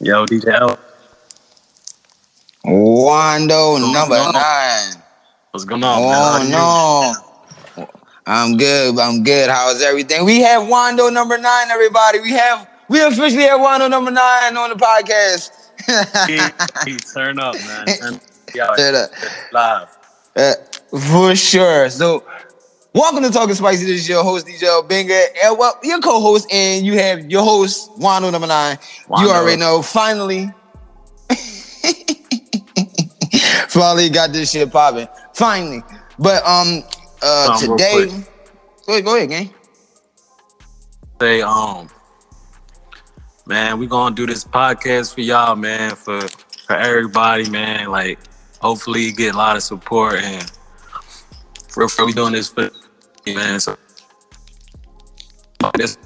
Yo, DJ L. Wando number nine. What's going on, man? Oh man? no. I'm good. I'm good. How's everything? We have Wando number nine, everybody. We have we officially have Wando number nine on the podcast. He, he turn up, man. Turn, yeah, Shut up. live. Uh, for sure. So, welcome to Talking Spicy. This is your host, DJ Banga, and well, your co-host, and you have your host, Wando number nine. You already know. Finally, finally got this shit popping. Finally, but um, uh, real today, go ahead, go ahead, gang. Say, um, man, we gonna do this podcast for y'all, man, for for everybody, man. Like, hopefully, get a lot of support and for for we doing this for you, man. So, this.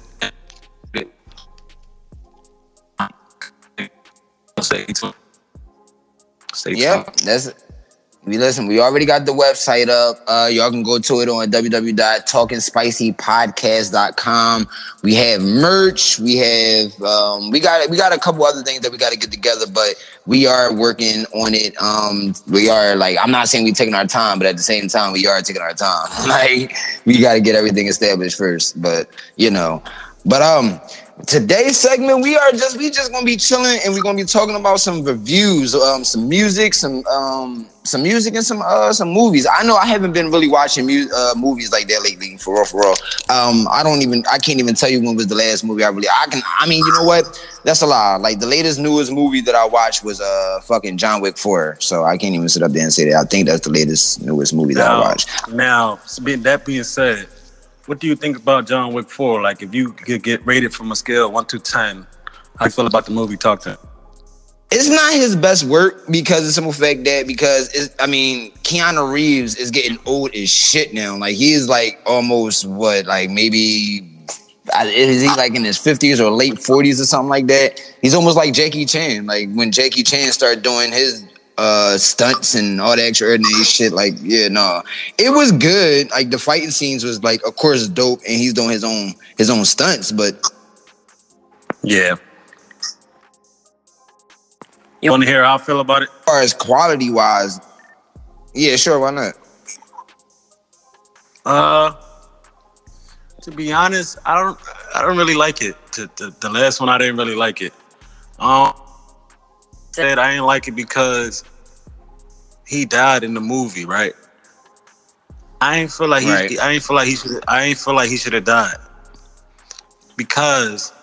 Stay tuned. Stay Yep, that's we listen. We already got the website up. Uh, y'all can go to it on www.talkingspicypodcast.com. We have merch. We have um, we got we got a couple other things that we got to get together, but we are working on it. Um, we are like I'm not saying we're taking our time, but at the same time we are taking our time. like we got to get everything established first. But you know, but um today's segment we are just we just gonna be chilling and we're gonna be talking about some reviews um some music some um some music and some uh some movies. I know i haven't been really watching mu- uh movies like that lately for real for real. Um i don't even i can't even tell you when was the last movie i really i can i mean you know what? That's a lie. Like the latest newest movie that i watched was uh fucking john wick 4 so i can't even sit up there and say that. I think that's the latest newest movie that i watched. now, being- that being said, what do you think about John Wick 4? Like, if you could get rated from a scale of 1 to 10, how you feel about the movie? Talk to him. it's not his best work because of simple fact that because I mean Keanu Reeves is getting old as shit now. Like he is like almost what like maybe is he like in his fifties or late forties or something like that? He's almost like Jackie Chan. Like when Jackie Chan started doing his uh stunts and all that extraordinary shit. Like yeah, no, it was good. Like the fighting scenes was like of course dope, and he's doing his own his own stunts, but Yeah. You want to hear how I feel about it? as far as quality wise, yeah, sure, why not? Uh, to be honest, I don't. I don't really like it. The, the, the last one, I didn't really like it. Um, said I didn't like it because he died in the movie, right? I ain't feel like he. Right. I ain't feel like he should. I ain't feel like he should have died because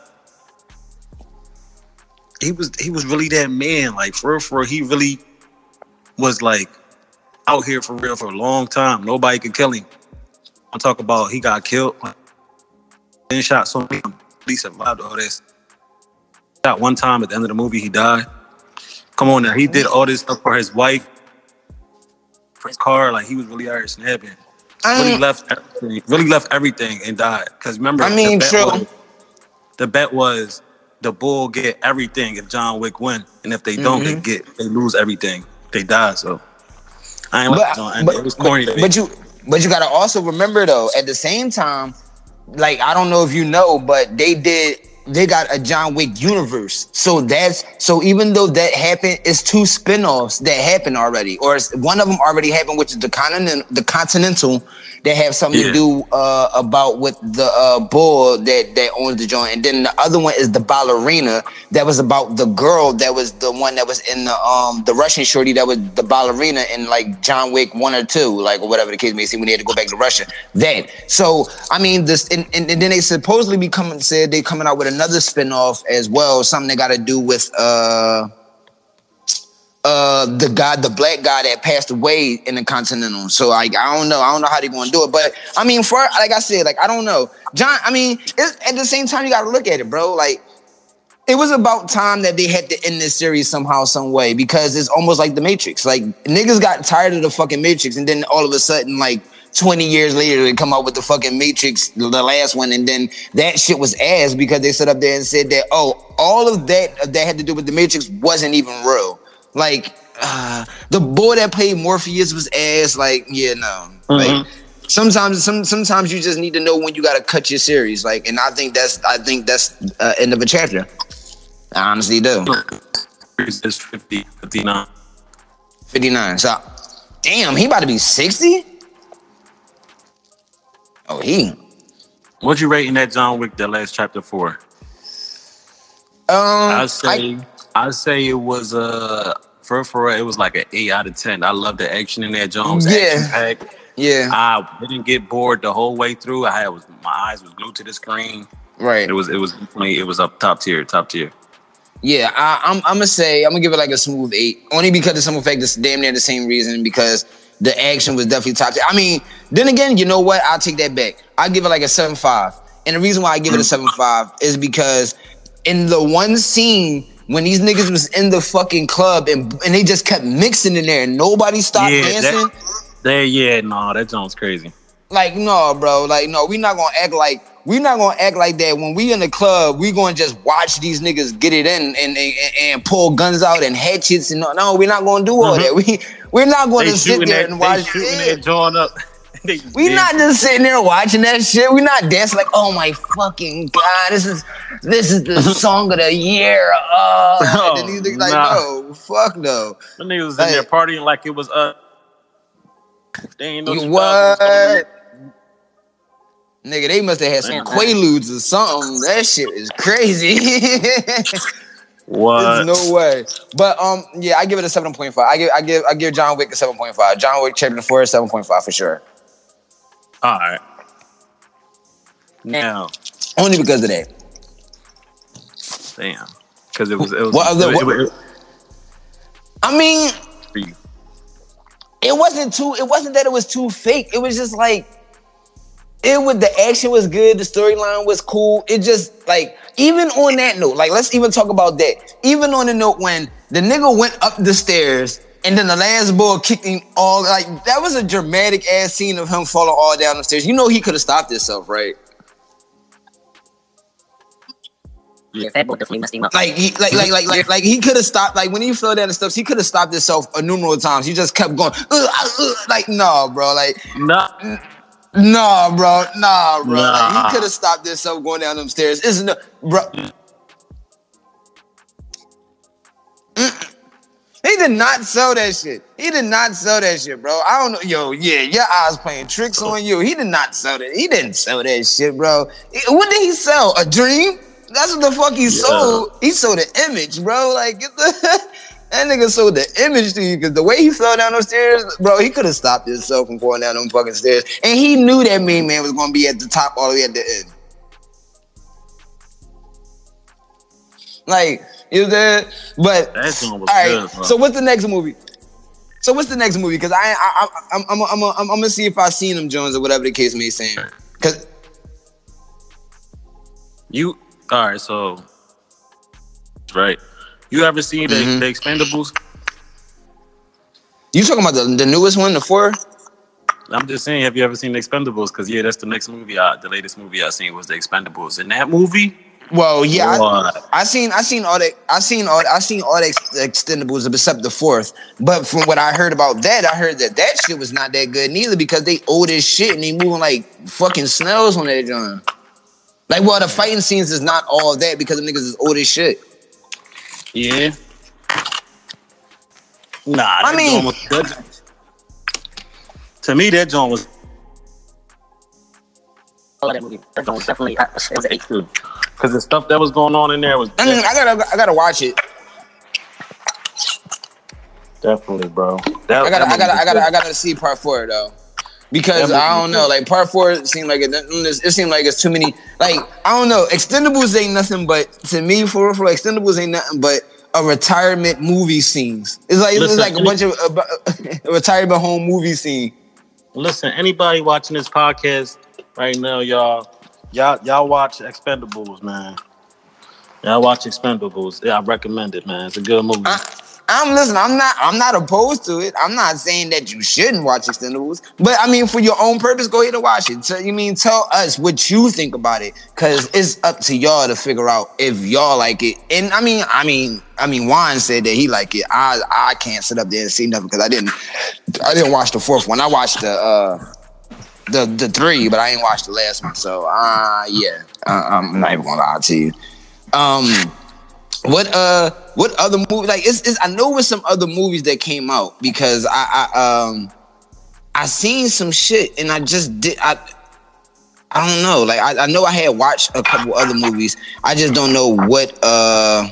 he was. He was really that man. Like for real, for real, he really was like out here for real for a long time. Nobody could kill him. I'm talking about he got killed. Then shot so many police survived all this. Shot one time at the end of the movie, he died. Come on now, he did all this stuff for his wife, for his car. Like he was really out here snapping. I Really mm. left everything. Really left everything and died. Because remember, I mean, the bet true. was- the bet was the bull get everything if John Wick win, and if they don't, they mm-hmm. get they lose everything. They die. So I ain't but, John. but, it was corny. but, but you but you gotta also remember though at the same time like i don't know if you know but they did they got a john wick universe. So that's so even though that happened it's two spin-offs that happened already or one of them already happened which is the continent the continental that have something Yeah. to do uh about with the uh bull that that owns the joint and then the other one is the ballerina that was about the girl that was the one that was in the um the russian shorty that was the ballerina in like john wick one or two like or whatever the case may be when they had to go back to russia Then, so i mean this and, and, and then they supposedly be coming said they coming out with another spin-off as well something that got to do with uh uh the guy the black guy that passed away in the continental. So like i don't know. I don't know how they're gonna do it. But i mean for like i said like i don't know. John i mean at the same time you gotta look at it bro. Like it was about time that they had to end this series somehow some way because it's almost like the matrix. Like niggas got tired of the fucking matrix and then all of a sudden like 20 years later they come out with the fucking matrix the last one and then that shit was ass because they stood up there and said that oh all of that that had to do with the matrix wasn't even real like uh, the boy that played Morpheus was ass. Like, yeah, no. Like sometimes, some sometimes you just need to know when you got to cut your series. Like, and I think that's I think that's uh, end of a chapter. I honestly do. It's 50, 59. 59. So, damn, he about to be 60? Oh, he. What you rating that John Wick, the last chapter for? Um, I I, say I, say it was uh for for it was like an eight out of ten. I love the action in that Jones. Yeah. Yeah, I didn't get bored the whole way through. I had was my eyes was glued to the screen. right. It was it was definitely it was up top tier, top tier. Yeah, I, I'm. I'm gonna say I'm gonna give it like a smooth eight, only because of some effect. It's damn near the same reason because the action was definitely top. tier. I mean, then again, you know what? I'll take that back. I give it like a seven five, and the reason why I give it a seven five is because in the one scene when these niggas was in the fucking club and and they just kept mixing in there and nobody stopped Yeah, dancing. that- There, yeah, no, that Jones crazy. like no bro like no we not gonna act like we not gonna act like that when we in the club we gonna just watch these niggas get it in and and, and pull guns out and hatchets and no, no we're not gonna do all Mhm. that we we're not gonna They sit there that, and they watch shooting yeah. that joint up. We not just sitting there watching that shit. We not dancing like, oh my fucking god, this is this is the song of the year. Oh, and then like, nah. no, fuck no. The niggas was in there partying like it was uh. They ain't no what? Nigga, they must have had some quaaludes or something. That shit is crazy. What? There's no way. But um, yeah, I give it a seven point five. I give I give I give John Wick a seven point five. John Wick Chapter Four seven point five for sure. All right. Now, Only because of that. damn, because it was it was. What other- it, it- it- I mean, it wasn't too. It wasn't that it was too fake. It was just like it was the action was good. The storyline was cool. It just like even on that note, like let's even talk about that. Even on the note when the nigga went up the stairs. And then the last ball kicked him all like that was a dramatic ass scene of him falling all down the stairs. You know he could have stopped himself, right? Yeah, Fat Boy definitely messed him up. Like he like like like like like he could have stopped like when he fell down the steps, he could have stopped himself a numerous times. He just kept going, "Ugh, uh, uh," like no, bro, like Nah, no, bro, nah, bro. Like, he could have stopped himself going down them stairs. Isn't no, bro. Did not sell that shit. He did not sell that shit, bro. I don't know. Yo, yeah, your eyes playing tricks on you. He did not sell that. He didn't sell that shit, bro. What did he sell? A dream? That's what the fuck he sold. He sold an image, bro. Like get the that nigga sold the image to you because the way he fell down those stairs, bro, he could have stopped himself from falling down them fucking stairs. And he knew that main man was gonna be at the top all the way at the end. Like, you know that? But that joint was all right. good. So what's the next movie? So what's the next movie? Because I, I, I, I'm, I'm, I'm, I'm, I'm gonna see if I've seen them Jones or whatever the case may say. Cause you all right? So right, you ever seen the, Mhm. the Expendables? you talking about the, the newest one, the four? I'm just saying, have you ever seen the Expendables? Because yeah, that's the next movie. I, the latest movie I seen was the Expendables. In that movie, Well, yeah, I. I seen, I seen all that, I seen all, I seen all the ex- extendables except the fourth. But from what I heard about that, I heard that that shit was not that good neither because they old as shit and they moving like fucking snails on that joint. Like, well, the fighting scenes is not all that because the niggas is old as shit. yeah. Nah, I mean- was good. To me, that joint was Oh, that movie. That was definitely, it was an eight. Because the stuff that was going on in there was I mean, I gotta, I gotta watch it. definitely, bro. That, I gotta, I gotta, I gotta, I gotta see part four though, because I don't know. Like part four seemed like it, it seemed like it's too many. Like I don't know. Extendables ain't nothing but to me for for extendables ain't nothing but a retirement movie scenes. It's like Listen, it's like a bunch of a, a retirement home movie scene. Listen, anybody watching this podcast right now, y'all, y'all, y'all watch Expendables, man. Y'all watch Expendables. Yeah, I recommend it, man. It's a good movie. I, I'm listening. I'm not. I'm not opposed to it. I'm not saying that you shouldn't watch Expendables, but I mean, for your own purpose, go ahead and watch it. So you mean tell us what you think about it, because it's up to y'all to figure out if y'all like it. And I mean, I mean, I mean, Juan said that he liked it. I I can't sit up there and see nothing because I didn't. I didn't watch the fourth one. I watched the uh the the three, but I ain't watched the last one. So uh yeah, uh, I'm not even gonna lie to you. Um. What uh what other movie like it's, it's I know it's some other movies that came out because I, I um I seen some shit and I just did I I don't know. Like I, I know I had watched a couple other movies. I just don't know what uh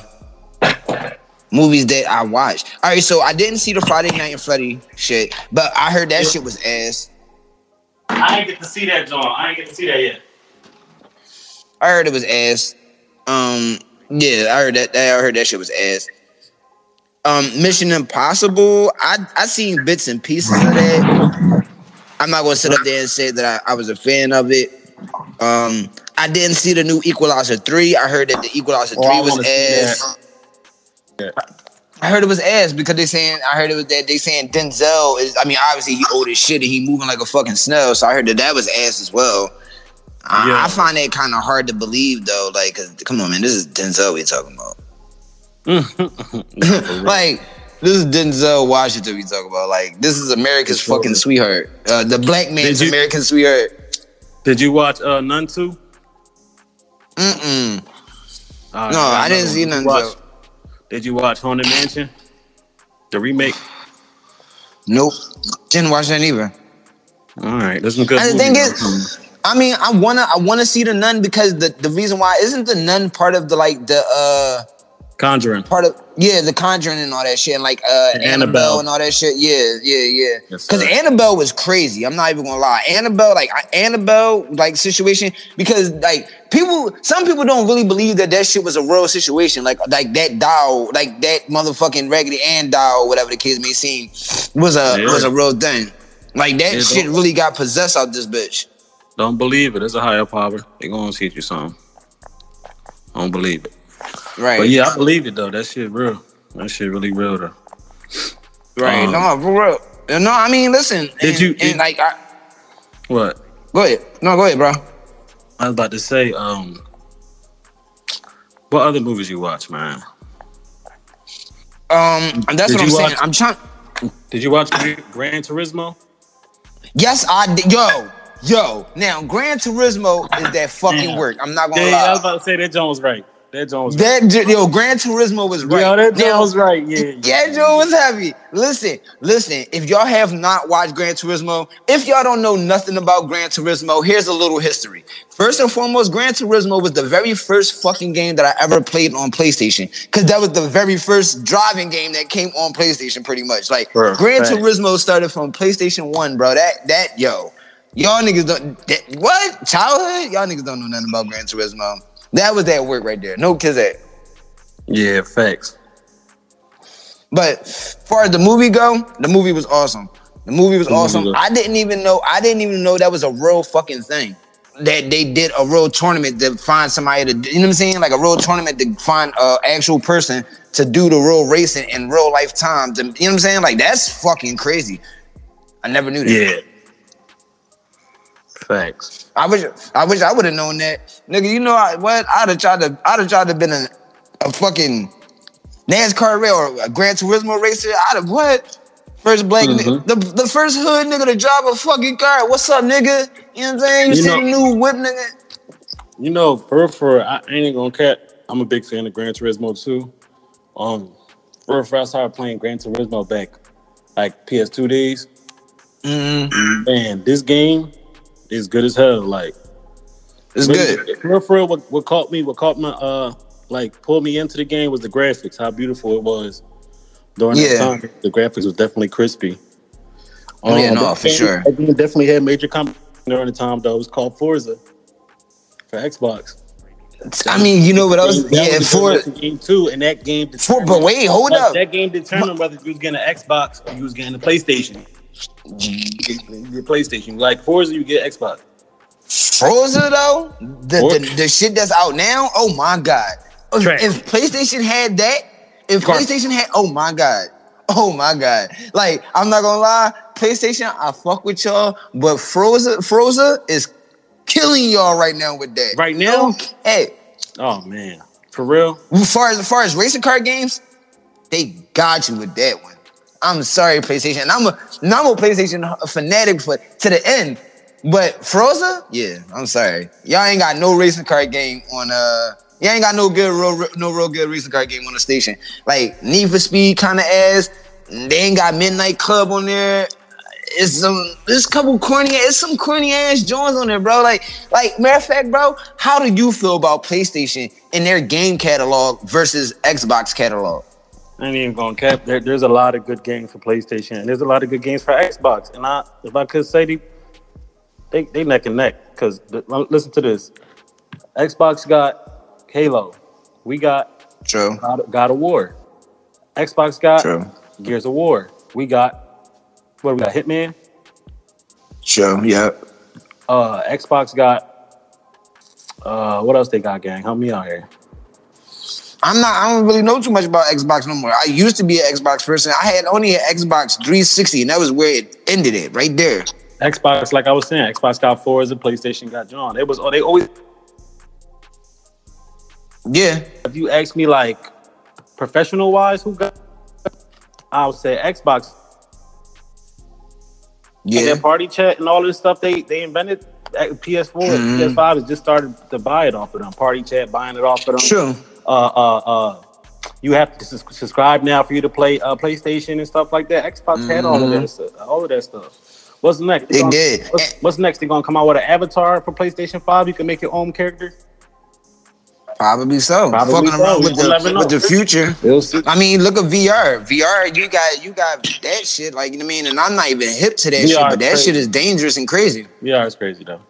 movies that I watched. All right, so I didn't see the Friday Night and Freddy shit, but I heard that shit was ass. I ain't get to see that, John. I ain't get to see that yet. I heard it was ass. Um, yeah, I heard that. I heard that shit was ass. Um, Mission Impossible. I I seen bits and pieces of that. I'm not gonna sit up there and say that I, I was a fan of it. Um, I didn't see the new Equalizer three. I heard that the Equalizer Oh, three was wanna see ass. I heard it was ass because they saying I heard it was that they saying Denzel is. I mean, obviously he old as shit and he moving like a fucking snail. So I heard that that was ass as well. I, Yeah. I find that kind of hard to believe though. Like, 'cause, come on, man, this is Denzel we talking about. like, this is Denzel Washington we talking about. Like, this is America's sure. fucking sweetheart. Uh, the black man's you- American sweetheart. Did you watch uh Nun 2? Mm-mm. Uh, No, I didn't see one. none, Did you watch- so- Did you watch Haunted Mansion? The remake. Nope. Didn't watch that either. All right, there's some good. And the thing is, I mean, I wanna, I wanna see the nun because the the reason why isn't the nun part of the like the uh Conjuring. part of yeah the Conjuring and all that shit and like uh And Annabelle. Annabelle. and all that shit. Yeah, yeah, yeah. Because sir. Annabelle was crazy. I'm not even gonna lie. Annabelle, like Annabelle, like situation because like people, some people don't really believe that that shit was a real situation. Like like that doll, like that motherfucking Raggedy Ann doll, whatever the kids may seem, was a Yeah. was a real thing. Like that Yeah, shit really got possessed out this bitch. Don't believe it. It's a higher power. They gonna teach you something. Don't believe it. Right. But yeah, I believe it though. That shit real. That shit really real though. Right. Um, no, for real. No, I mean, listen. Did and- you- And did- like, I, What? go ahead. No, go ahead, bro. I was about to say, um, what other movies you watch, man? Um, that's Did what I'm you saying. I'm trying. Did you watch Gran Gran Turismo? Yes, I did. Yo, yo. Now, Gran Turismo is that fucking Yeah. work. I'm not gonna Yeah, I was lie. about to say that John was right. That right. That j- yo, Gran Turismo was right. Yo, that John Now- was right. Yeah. Yeah, Joe was heavy. Listen, listen. If y'all have not watched Gran Turismo, if y'all don't know nothing about Gran Turismo, here's a little history. First and foremost, Gran Turismo was the very first fucking game that I ever played on PlayStation. Cause that was the very first driving game that came on PlayStation, pretty much. Like Bro, Gran facts. Turismo started from PlayStation One, bro. That that yo, y'all niggas don't that, what childhood? Y'all niggas don't know nothing about Gran Turismo. That was that work right there. No kids that. Yeah, facts. But as far as the movie go, the movie was awesome. The movie was The movie awesome. was- I didn't even know. I didn't even know that was a real fucking thing. That they did a real tournament to find somebody to, you know what I'm saying? Like a real tournament to find a actual person to do the real racing in real life time. To, you know what I'm saying? Like that's fucking crazy. I never knew that. Yeah. Facts. I wish I wish I would have known that. Nigga, you know I, what? I'd have tried to I'd have tried to been a, a fucking NASCAR race or a Gran Turismo racer. I'd have what? First black Mhm. nigga, the, the first hood nigga to drive a fucking car. What's up, nigga? You know what I'm saying? You, You see know- the new whip nigga. You know, for for I ain't gonna cat. I'm a big fan of Gran Turismo too. Um, for for I started playing Gran Turismo back like PS2 days. Mm-hmm. Man, this game is good as hell. Like it's good. Real, for real, what, what caught me, what caught my uh like pulled me into the game was the graphics, how beautiful it was during Yeah. that time. The graphics was definitely crispy. Oh, yeah, no, for game- sure. that definitely had major competition during the time though. It was called Forza for Xbox. I mean, you know what else? That Yeah, was for game two, and that game. for but wait, hold up. that game determined whether you was getting an Xbox or you was getting a PlayStation. You get, PlayStation. Like Forza, you get Xbox. Forza though, the, Or- the the shit that's out now. Oh my god! If- Trash. If PlayStation had that, if Garbage. PlayStation had, oh my god, oh my god! Like I'm not gonna lie, PlayStation, I fuck with y'all, but Forza, Forza is killing y'all right now with that. Right now? hey, Oh man, for real. as far as as far as racing car games, they got you with that one. I'm sorry, PlayStation. And I'm a and I'm a PlayStation fanatic for to the end. But Forza, yeah, I'm sorry. Y'all ain't got no racing car game on uh You ain't got no good, real, no real good racing car game on the station. Like Need for Speed kind of ass. They ain't got Midnight Club on there. It's some, there's a couple corny, it's some corny ass joints on there, bro. Like, like matter of fact, bro, how do you feel about PlayStation in their game catalog versus Xbox catalog? I ain't even gonna cap. There, there's a lot of good games for PlayStation, and there's a lot of good games for Xbox. And I, if I could say, they, they, they neck and neck. Because listen to this: Xbox got Halo, we got True. God, God of War. Xbox got True. Gears of War. We got what we got Hitman. True. Yep. Uh, Xbox got uh, what else they got, gang? Help me out here. I'm not. I don't really know too much about Xbox no more. I used to be an Xbox person. I had only an Xbox 360, and that was where it ended. It right there. Xbox, like I was saying, Xbox got four, as Forza, PlayStation got John. It was. Oh, they always. Yeah. If you ask me, like professional wise, who got? I would say Xbox. Yeah. And their party chat and all this stuff they they invented. uh, PS4, Mhm. PS5 has just started to buy it off of them. Party chat buying it off of them. True. Uh, uh, uh, you have to subscribe now for you to play uh, PlayStation and stuff like that. Xbox had all of that, stuff, all of that stuff. What's next? They gonna- did. What's, what's next? They're gonna come out with an avatar for PlayStation Five. You can make your own character. Probably so. Probably Fucking so. around with the with the future. I mean, look at VR. VR, you got you got that shit. Like you know what I mean, and I'm not even hip to that VR shit, but that crazy. shit is dangerous and crazy. Yeah, it's crazy though.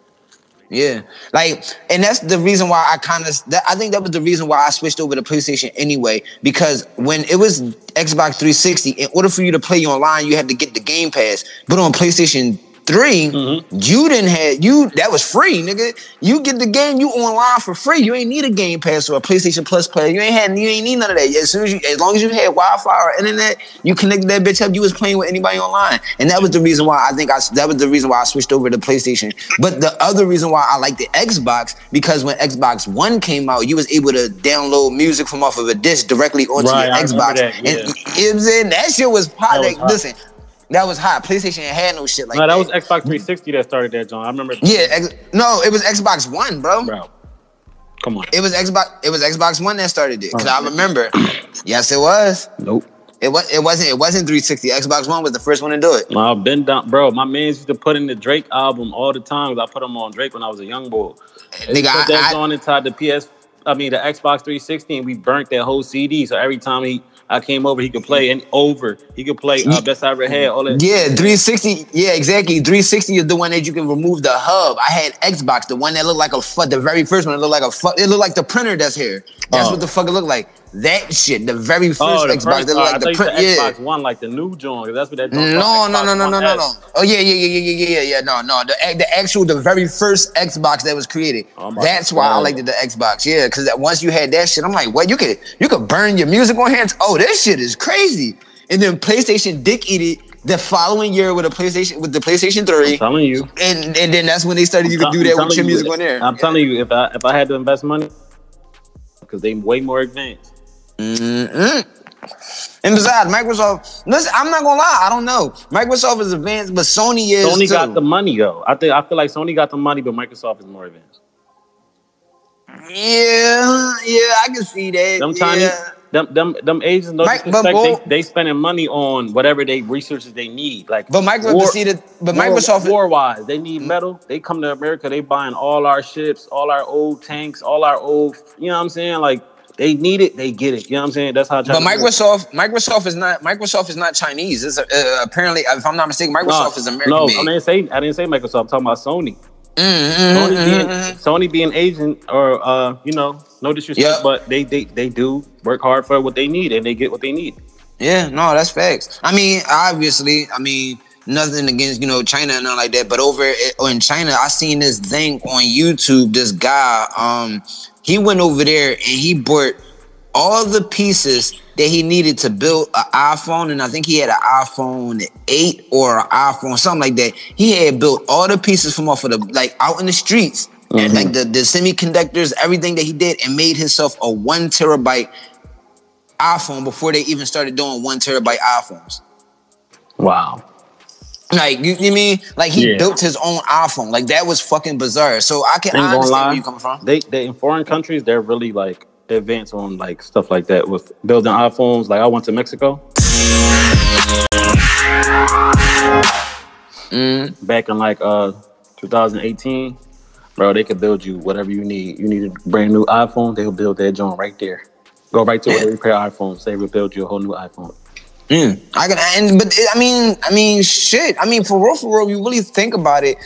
Yeah, like, and that's the reason why I kind of, I think that was the reason why I switched over to PlayStation anyway. Because when it was Xbox 360, in order for you to play online, you had to get the Game Pass. But on PlayStation 3, Mm-hmm. you didn't have you that was free, nigga. You get the game, you online for free. You ain't need a Game Pass or a PlayStation Plus player. You ain't had, you ain't need none of that. As soon as you, as long as you had Wi-Fi or internet, you connected that bitch up. You was playing with anybody online, and that was the reason why I think I that was the reason why I switched over to PlayStation. But the other reason why I like the Xbox because when Xbox One came out, you was able to download music from off of a disc directly onto Right, your I Xbox. that, And you know what I'm saying? That shit was hot. That was Like. Listen, that was hot. PlayStation had no shit like no, that that. was Xbox 360 that started that, John. I remember. Yeah, ex- no, it was Xbox One, bro. bro. Come on. It was Xbox. It was Xbox One that started it. Cause Oh. I remember. yes, it was. Nope. It was. It wasn't. It wasn't 360. Xbox One was the first one to do it. I've been down, bro. My man used to put in the Drake album all the time. I put him on Drake when I was a young boy. They Nigga, put that I- on inside the PS. I mean, the Xbox 360, and we burnt that whole CD. So every time he, I came over, he could play and over. He could play uh, Best I Ever Had. All that. Yeah, 360. Yeah, exactly. 360 is the one that you can remove the hub. I had Xbox, the one that looked like a fuck. The very first one, it looked like a fuck. It looked like the printer that's here. That's Oh. what the fuck it looked like. That shit, the very first Oh, the Xbox, first, uh, looked I like the thought you print. said Yeah. Xbox One, like the new joint. That's what that. No, no, no, no, no, no, no. Oh yeah, yeah, yeah, yeah, yeah, yeah, yeah. No, no. The the actual, the very first Xbox that was created. Oh That's why I liked the Xbox. Yeah, because once you had that shit, I'm like, what? You could you could burn your music on hands. Oh, this shit is crazy. And then PlayStation dick eat it the following year with a PlayStation with the PlayStation 3. I'm telling you. and and then that's when they started. You could do that with your you, music on there. I'm telling you, if I if I had to invest money, because they way more advanced. Mm-mm. And besides, Microsoft. Listen, I'm not gonna lie. I don't know. Microsoft is advanced, but Sony is. Sony too. got the money though. I think I feel like Sony got the money, but Microsoft is more advanced. Yeah, yeah, I can see that. Them yeah. Them them them no Mike- but disrespect, Bo- they, they spending money on whatever they researches they need. Like, But Microsoft, war- see that, but war- Microsoft, war wise, they need metal. They come to America, they buying all our ships, all our old tanks, all our old. You know what I'm saying? Like they need it, they get it. You know what I'm saying? That's how. but China works. Microsoft, Microsoft is not Microsoft is not Chinese. It's uh, apparently, if I'm not mistaken, Microsoft is American No. I didn't say I didn't say Microsoft. I'm talking about Sony. Mm, mm, Sony mm, being mm. Sony being Asian or uh, you know, no disrespect, Yeah. but they, they they do work hard for what they need and they get what they need. Yeah, no, that's facts. I mean, obviously, I mean, nothing against you know China and nothing like that. But over in China, I seen this thing on YouTube. This guy, um, he went over there and he bought all the pieces that he needed to build an iPhone, and I think he had an iPhone eight or an iPhone something like that. He had built all the pieces from off of the like out in the streets. And mm-hmm. like the, the semiconductors, everything that he did, and made himself a one terabyte iPhone before they even started doing one terabyte iPhones. Wow. Like you, you mean like he Yeah. built his own iPhone? Like that was fucking bizarre. So I can I understand lie. where you coming from. They they in foreign countries, they're really like advance on like stuff like that with building iPhones. Like I went to Mexico Mm. back in like uh 2018. Bro, they could build you whatever you need. You need a brand new iPhone, they'll build that joint right there. Go right to where they repair iPhones. They will build you a whole new iPhone. Mm. I can, and but it- I mean, I mean, shit. I mean, for real, for real, you really think about it.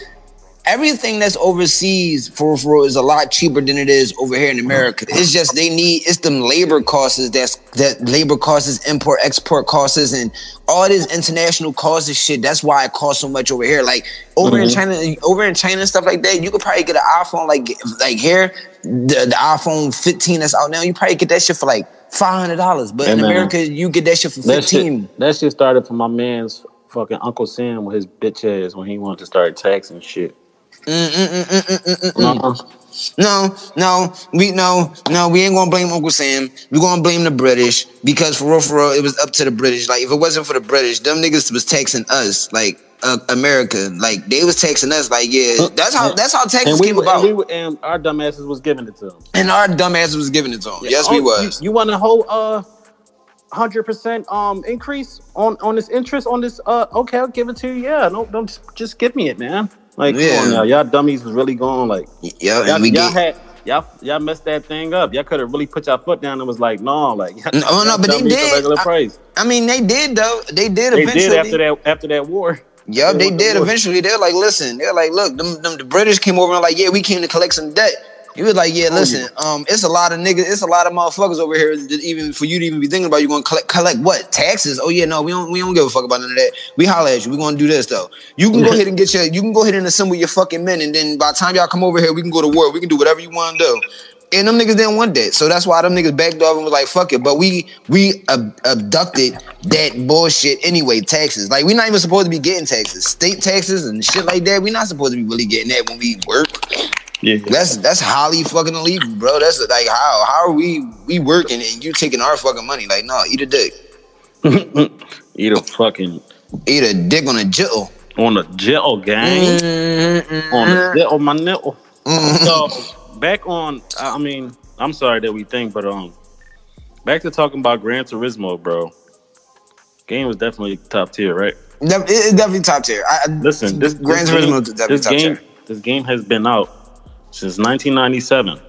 Everything that's overseas for real, for is a lot cheaper than it is over here in America. It's just they need it's them labor costs that's that labor costs, import export costs, and all this international costs and shit. That's why it costs so much over here. Like over in Mhm. China, over in China and stuff like that, you could probably get an iPhone like like here, the, the iPhone 15 that's out now. You probably get that shit for like five hundred dollars, but in man. America, you get that shit for That fifteen. shit, that shit started from my man's fucking Uncle Sam with his bitch ass when he wanted to start taxing shit. No, no, we no, no, we ain't gonna blame Uncle Sam. we gonna blame the British because for real, for real, it was up to the British. Like if it wasn't for the British, them niggas was taxing us, like uh, America. Like they was taxing us. Like yeah, that's how that's how taxes And we, came were- about. and we were, and our dumbasses was giving it to them. And our dumbasses was giving it to them. Yes, we Oh, was. You, you want a whole uh hundred percent um increase on on this interest on this uh okay I'll give it to you yeah no don't just, just give me it man like Yeah. on now y'all dummies was really going like Yeah, y'all, we y'all get. had y'all y'all messed that thing up y'all could have really put your foot down and was like no like No, no, y'all but they did. regular I- I mean, they did though. They did they eventually. did after that after that war Yup, They they want the did eventually. They're like, listen, they're like, look, them, them the British came over and like, yeah, we came to collect some debt. He was like, yeah, Oh, listen, um, it's a lot of niggas, it's a lot of motherfuckers over here that even for you to even be thinking about you gonna collect collect what? Taxes? Oh yeah, no, we don't we don't give a fuck about none of that. We holler at you. We gonna do this though. You can go ahead and get your you can go ahead and assemble your fucking men, and then by the time y'all come over here, we can go to war. We can do whatever you want to do. And them niggas didn't want that, so that's why them niggas backed off and was like, "Fuck it." But we we ab- abducted that bullshit anyway. Taxes, like we not even supposed to be getting taxes, state taxes and shit like that. We not supposed to be really getting that when we work. Yeah That's that's highly fucking illegal, bro. That's like how how are we we working and you taking our fucking money? Like, no, eat a dick, eat a fucking eat a dick on a jill. on a jail gang Mm-hmm. on the jail my nipple Mhm. so back on i mean i'm sorry that we think but um back to talking about gran turismo bro game was definitely top tier right It's definitely top tier. I, listen this Gran Turismo game, is definitely this top game tier. this game has been out since 1997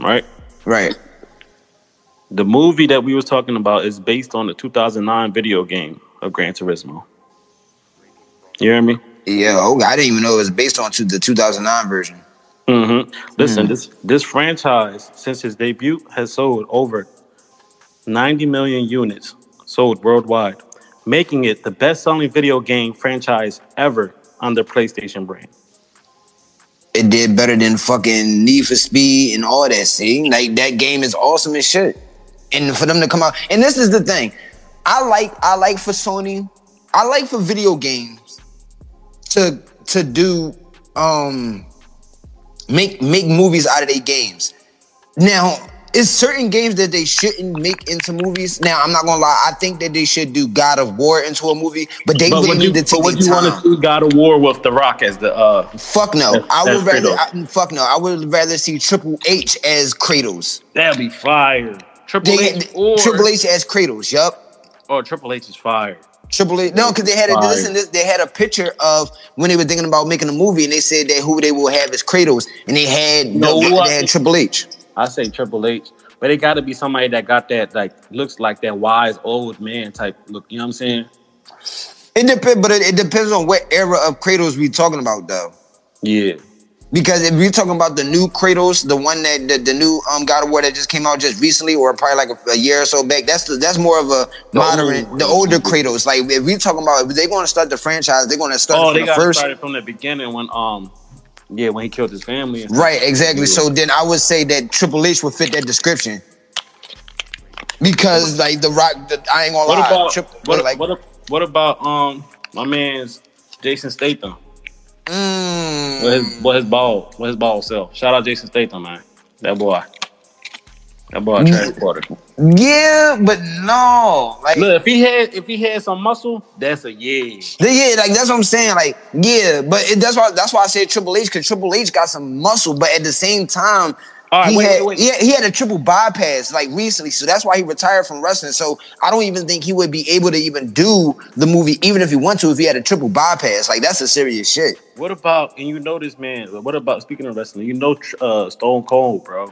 right Right. the movie that we was talking about is based on the 2009 video game of gran turismo you hear me Yeah. Oh, I didn't even know it was based on to the 2009 version. Mm-hmm. Listen, Mm. this this franchise since its debut has sold over 90 million units sold worldwide, making it the best-selling video game franchise ever under PlayStation brand. It did better than fucking Need for Speed and all that. See, like that game is awesome as shit. And for them to come out, and this is the thing, I like I like for Sony, I like for video games to to do um make make movies out of their games. Now, it's certain games that they shouldn't make into movies. Now, I'm not gonna lie, I think that they should do God of War into a movie, but they But really would you, need to but take would their you want time. to see God of War with The Rock as the uh? Fuck no. That's- I would rather I, fuck no. I would rather see Triple H as Kratos. That'd be fire. Triple They, H or Triple H as Kratos. Yup. Oh, Triple H is fire. Triple H. No, because they had a listen. This, they had a picture of when they were thinking about making a movie, and they said that who they will have is Kratos, and they had No, the- they had Triple H. I say Triple H, but it got to be somebody that got that like looks like that wise old man type look. You know what I'm saying? It depends, but it, it depends on what era of Kratos we talking about, though. Yeah. Because if we're talking about the new Kratos, the one that the, the new um God of War that just came out just recently, or probably like a, a year or so back, that's the, that's more of a The modern, old- the older Kratos. Like if we talking about if they're going to start the franchise, they're going to start Oh, they got first. started from the beginning when um, yeah, when he killed his family. and. Right, exactly. So then I would say that Triple H would fit that description. Because like the Rock, the, I ain't gonna What lie. about Trip, what, like, what what about um my man's Jason Statham? mm, What his what his ball what his ball self? Shout out Jason Statham, man. That boy. That boy a Mm. transporter. Yeah, but no, like Look, if he had if he had some muscle, that's a yeah. Yeah, like that's what I'm saying. Like, yeah, but it, that's why that's why I said Triple H because Triple H got some muscle, but at the same time, All right, he wait, had wait, wait. He, had, he had a triple bypass like recently, so that's why he retired from wrestling. So I don't even think he would be able to even do the movie, even if he want to, if he had a triple bypass. Like that's a serious shit. What about and you know this man? What about speaking of wrestling? You know uh, Stone Cold, bro.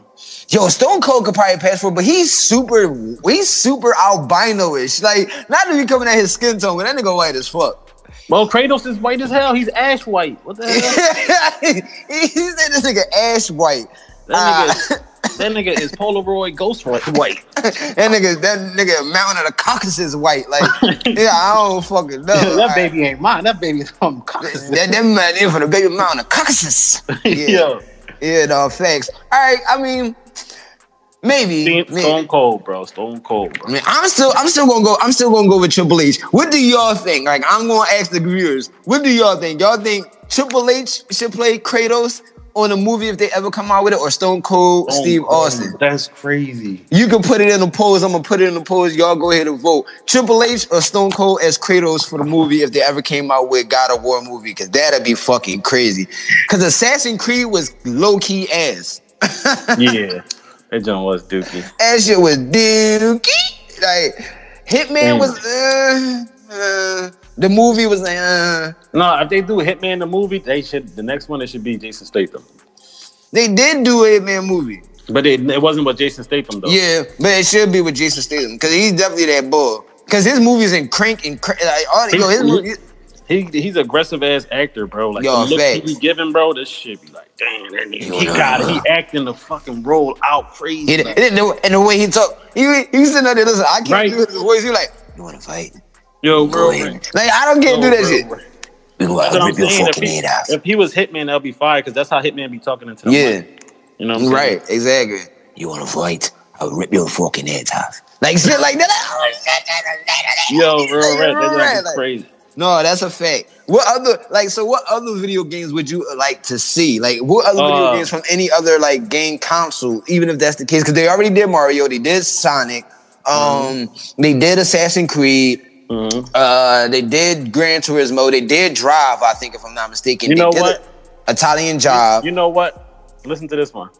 Yo, Stone Cold could probably pass for, but he's super, he's super albino-ish. Like not to be coming at his skin tone, but that nigga white as fuck. Well, Kratos is white as hell. He's ash white. What the hell? he said this nigga ash white. That uh, nigga, that nigga is Polaroid ghost white. that nigga, that nigga mountain of the Caucasus white. Like, yeah, I don't fucking know. that Alright. baby ain't mine. That baby is from Caucasus. That, that man in for the baby mountain of Caucasus. Yeah, Yo, yeah, no facts. All right, I mean, maybe. Stone maybe. Stone Cold, bro. Stone Cold, I bro. mean, I'm still, I'm still gonna go. I'm still gonna go with Triple H. What do y'all think? Like, I'm gonna ask the viewers. What do y'all think? Y'all think Triple H should play Kratos on a movie if they ever come out with it, or Stone Cold Steve. Austin? That's crazy. You can put it in the polls. I'm gonna put it in the polls. Y'all go ahead and vote. Triple H or Stone Cold as Kratos for the movie if they ever came out with God of War movie, because that'd be fucking crazy. Because Assassin's Creed was low key ass. Yeah, that joint was dookie. That shit was dookie. Like Hitman Damn. was. Uh, uh, the movie was like. Uh, No, if they do Hitman the movie, they should. The next one it should be Jason Statham. they did do a Hitman movie. But it, it wasn't with Jason Statham though. Yeah, but it should be with Jason Statham because he's definitely that bull. Because his movies in Crank and Crank, like all the, yo, his He- movie, He he's aggressive ass actor, bro. Like Yo, the look he be giving, bro. This shit be like, damn, that nigga, he got it. He acting the fucking role out crazy. He, like- and, the, and the way he talk, he he sitting there, listen, I can't Right. do his voice. He like, you want to fight? Yo, Go bro. ahead. Like I don't get to do that shit. We go out and rip your. If fucking he, head off. if he was Hitman, that'll be fire because that's how Hitman be talking into the Yeah, mic. You know what I'm saying? right, exactly. You want to fight? I'll rip your fucking head off. Like shit like that. Yo, bro, right. That's Right, like, like- crazy. No, that's a fact. What other like so? What other video games would you like to see? Like what other video Uh, games from any other like game console? Even if that's the case, because they already did Mario, they did Sonic, um, they did Assassin's Creed, Mhm. uh, they did Gran Turismo, they did Drive. I think if I'm not mistaken, You They know did what? Italian Job. You know what? Listen to this one.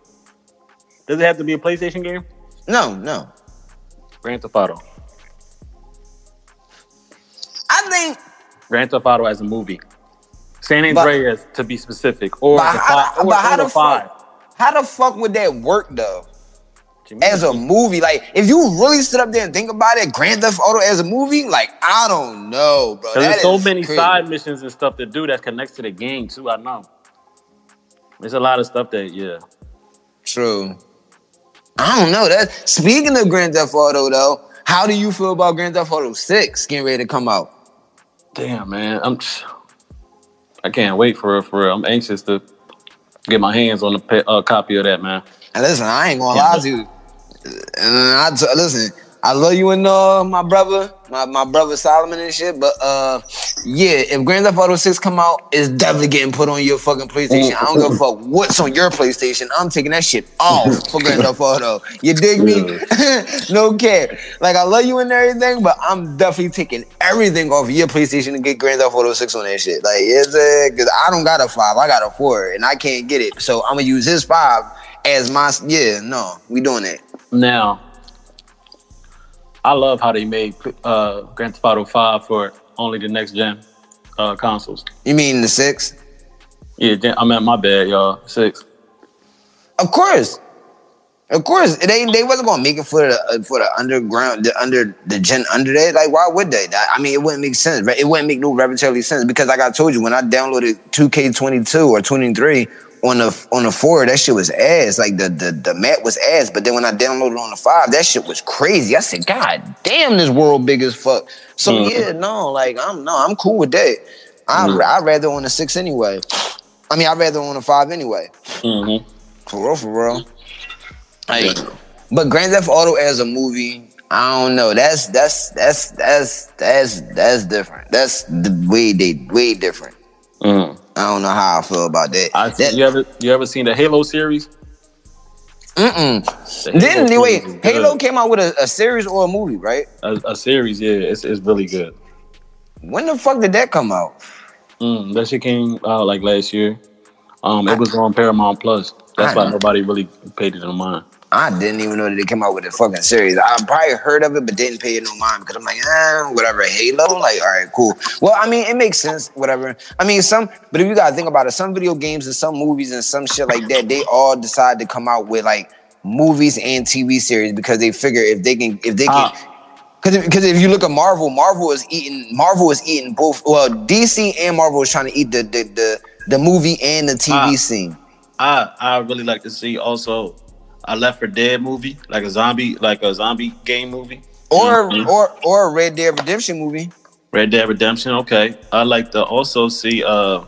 Does it have to be a PlayStation game? No, no. Grand Theft Auto. I think. Grand Theft Auto as a movie. San But- Andreas, to be specific, or But the how, five, or, or the the five. fuck? How the fuck would that work though? As a movie. Like, if you really sit up there and think about it, Grand Theft Auto as a movie, like, I don't know, bro. there's so many crazy. side missions and stuff to do that connects to the game too. I know. There's a lot of stuff that yeah. True. I don't know. That speaking of Grand Theft Auto, though, how do you feel about Grand Theft Auto Six getting ready to come out? Damn man, I'm. I can't wait for it. For real. I'm anxious to get my hands on a uh, copy of that man. And listen, I ain't gonna lie to you. I t- listen, I love you and uh my brother, my, my brother Solomon and shit. But uh yeah, if Grand Theft Auto 6 come out, it's definitely getting put on your fucking PlayStation. I don't give a fuck what's on your PlayStation. I'm taking that shit off for Grand Theft Auto. You dig me? no care. Like I love you and everything, but I'm definitely taking everything off your PlayStation to get Grand Theft Auto 6 on that shit. Like it's uh, cause I don't got a five, I got a four, and I can't get it. So I'm gonna use his five as my yeah, no, we doing that. Now, I love how they made uh, Grand Theft Auto Five for only the next gen uh, consoles. You mean the six? Yeah, gen- I meant my bad, y'all. Six. Of course. Of course. They they wasn't gonna make it for the uh, for the underground the under the gen under that. Like why would they? I mean it wouldn't make sense. It wouldn't make no repertory sense because like I told you, when I downloaded 2K22 or 23 on the on the four, that shit was ass. Like the the the map was ass. But then when I downloaded on the five, that shit was crazy. I said, God damn, this world big as fuck. So Mhm. yeah, no, like I'm no, I'm cool with that. I Mhm. I'd rather on the six anyway. I mean, I'd rather on the five anyway. Mm-hmm. For real, for real. Like, but Grand Theft Auto as a movie, I don't know. That's that's that's that's that's that's different. That's the way they way different. Mm. I don't know how I feel about that. I that you ever you ever seen the Halo series? mm-mm. The Halo Didn't they wait? Halo came out with a, a series or a movie, right? a, a series. Yeah, it's it's really good. When the fuck did that come out? Mm, that shit came out like last year. Um, it was on Paramount Plus. That's why nobody really paid it no mind. I didn't even know that they came out with a fucking series. I probably heard of it, but didn't pay it no mind because I'm like, eh, whatever. Halo, like, all right, cool. Well, I mean, it makes sense, whatever. I mean, some, but if you gotta think about it, some video games and some movies and some shit like that, they all decide to come out with like movies and TV series because they figure if they can, if they can. Ah. Because because if you look at Marvel, Marvel is eating Marvel is eating both. Well, DC and Marvel is trying to eat the the the, the movie and the TV Ah. scene. I I really like to see also a Left for Dead movie, like a zombie, like a zombie game movie. Or Mhm. or or a Red Dead Redemption movie. Red Dead Redemption. Okay, I like to also see. uh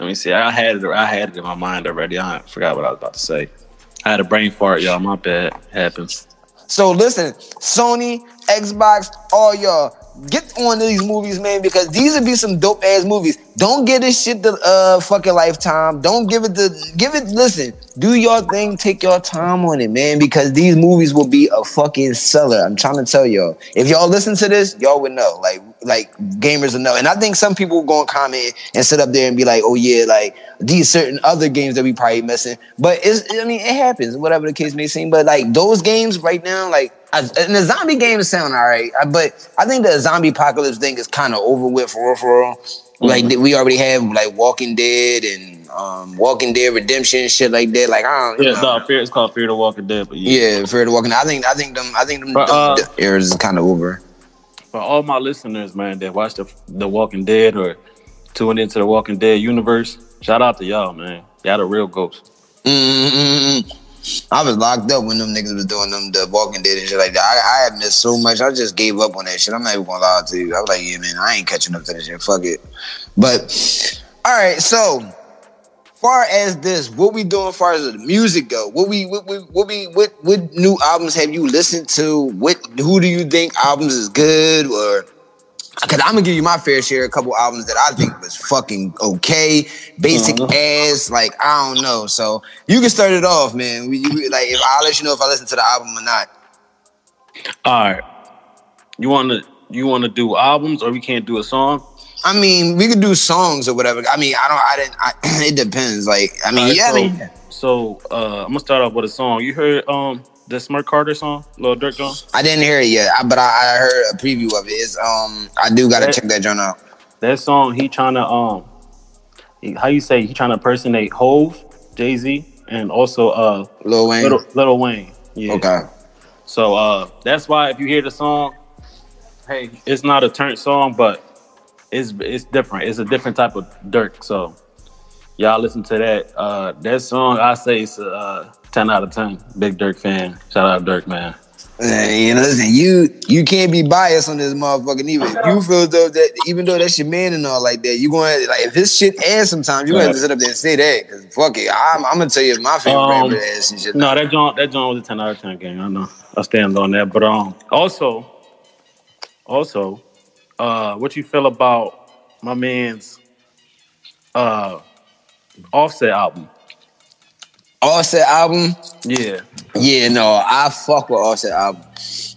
Let me see. I had it. I had it in my mind already. I forgot what I was about to say. I had a brain fart, y'all. My bad. Happens. So listen, Sony, Xbox, all y'all, get on these movies, man, because these would be some dope ass movies. Don't give this shit the uh fucking lifetime. Don't give it the give it. Listen, do your thing. Take your time on it, man, because these movies will be a fucking seller. I'm trying to tell y'all. If y'all listen to this, y'all would know. Like like gamers know. And I think some people will go and comment and sit up there and be like, oh yeah, like these certain other games that we probably missing. But it's I mean it happens, whatever the case may seem. But like those games right now, like I, and the zombie games sound all right, I- but I think the zombie apocalypse thing is kind of over with for real, for real. Like th- we already have like Walking Dead and um Walking Dead Redemption shit like that. Like I don't, Yeah, know. no, fear. It's called Fear the Walking Dead. But yeah, yeah, Fear the Walking. Dead. I think I think them I think them, But, them uh, the eras is kind of over. For all my listeners, man, that watch the the Walking Dead or tune into the Walking Dead universe, shout out to y'all, man. Y'all the real ghosts. Mm-mm-mm-mm. I was locked up when them niggas was doing them the Walking Dead and shit like that. I, I had missed so much. I just gave up on that shit. I'm not even gonna lie to you. I was like, yeah, man, I ain't catching up to this shit. Fuck it. But all right, so far as this, what we doing as far as the music go? What we what we what we what what new albums have you listened to? What who do you think albums is good or Cause I'm gonna give you my fair share. A couple albums that I think was fucking okay, basic mm-hmm. ass. Like I don't know. So you can start it off, man. We, you, like if I'll let you know if I listen to the album or not. All right, you want to you want to do albums or we can't do a song? I mean, we could do songs or whatever. I mean, I don't. I didn't. I, it depends. Like I mean, right, yeah. I so, mean, so uh, I'm gonna start off with a song. You heard um the Smart Carter song, Lil Durk song? I didn't hear it yet, I- but I, I heard a preview of it. It's um, I do gotta That- check that joint out. That song, he trying to um, how you say he trying to impersonate Hove, Jay Z, and also uh Lil Wayne. Little Little Wayne. Yeah. Okay. So uh, that's why if you hear the song, hey, it's not a turnt song, but it's it's different. It's a different type of Durk. So y'all listen to that. Uh, that song, I say it's a uh, ten out of ten. Big Durk fan. Shout out Durk, man. Uh, You listen, you you can't be biased on this motherfucking either. You feel though that even though that's your man and all like that, you going to like if this shit ass sometimes you gonna have to sit up there and say that because fuck it, I'm, I'm gonna tell you my favorite Um, rapper ass and shit. No, that John that John was a ten out of ten game. I know. I stand on that. But um, also, also, uh, what you feel about my man's uh Offset album? Offset album, Yeah. yeah, no, I fuck with Offset album.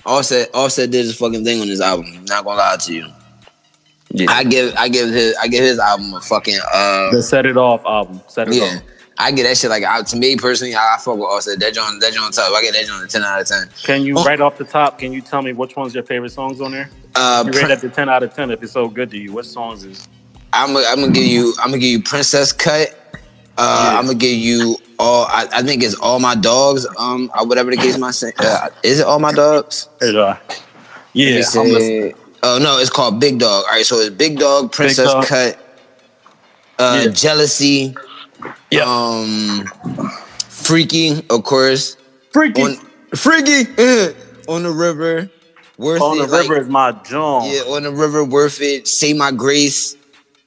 Offset Offset did his fucking thing on his album. Not gonna lie to you. Yeah. I give I give his I give his album a fucking uh the Set It Off album. Set It yeah. Off. I get that shit like I, to me personally. I, I fuck with Offset. That joint, that joint tough. I get that joint a ten out of ten. Can you Oh. right off the top? Can you tell me which one's your favorite songs on there? Uh, You rate it the ten out of ten if it's so good to you. What songs is? I'm gonna I'm gonna give you I'm gonna give you Princess Cut. Uh, Yeah. I'm gonna give you all. I, I think it's all my dogs. Um, or whatever the case My say. Uh, is it all my dogs? Uh, Let yeah, me I'm Oh no, it's called Big Dog. All right, so it's Big Dog, Princess Dog. Cut, uh, Yeah. Jealousy, Yeah. um, Freaky, of course. Freaky On Freaky on the river, worth on the it. like- river is my John. yeah, on the river, worth it. Say my grace.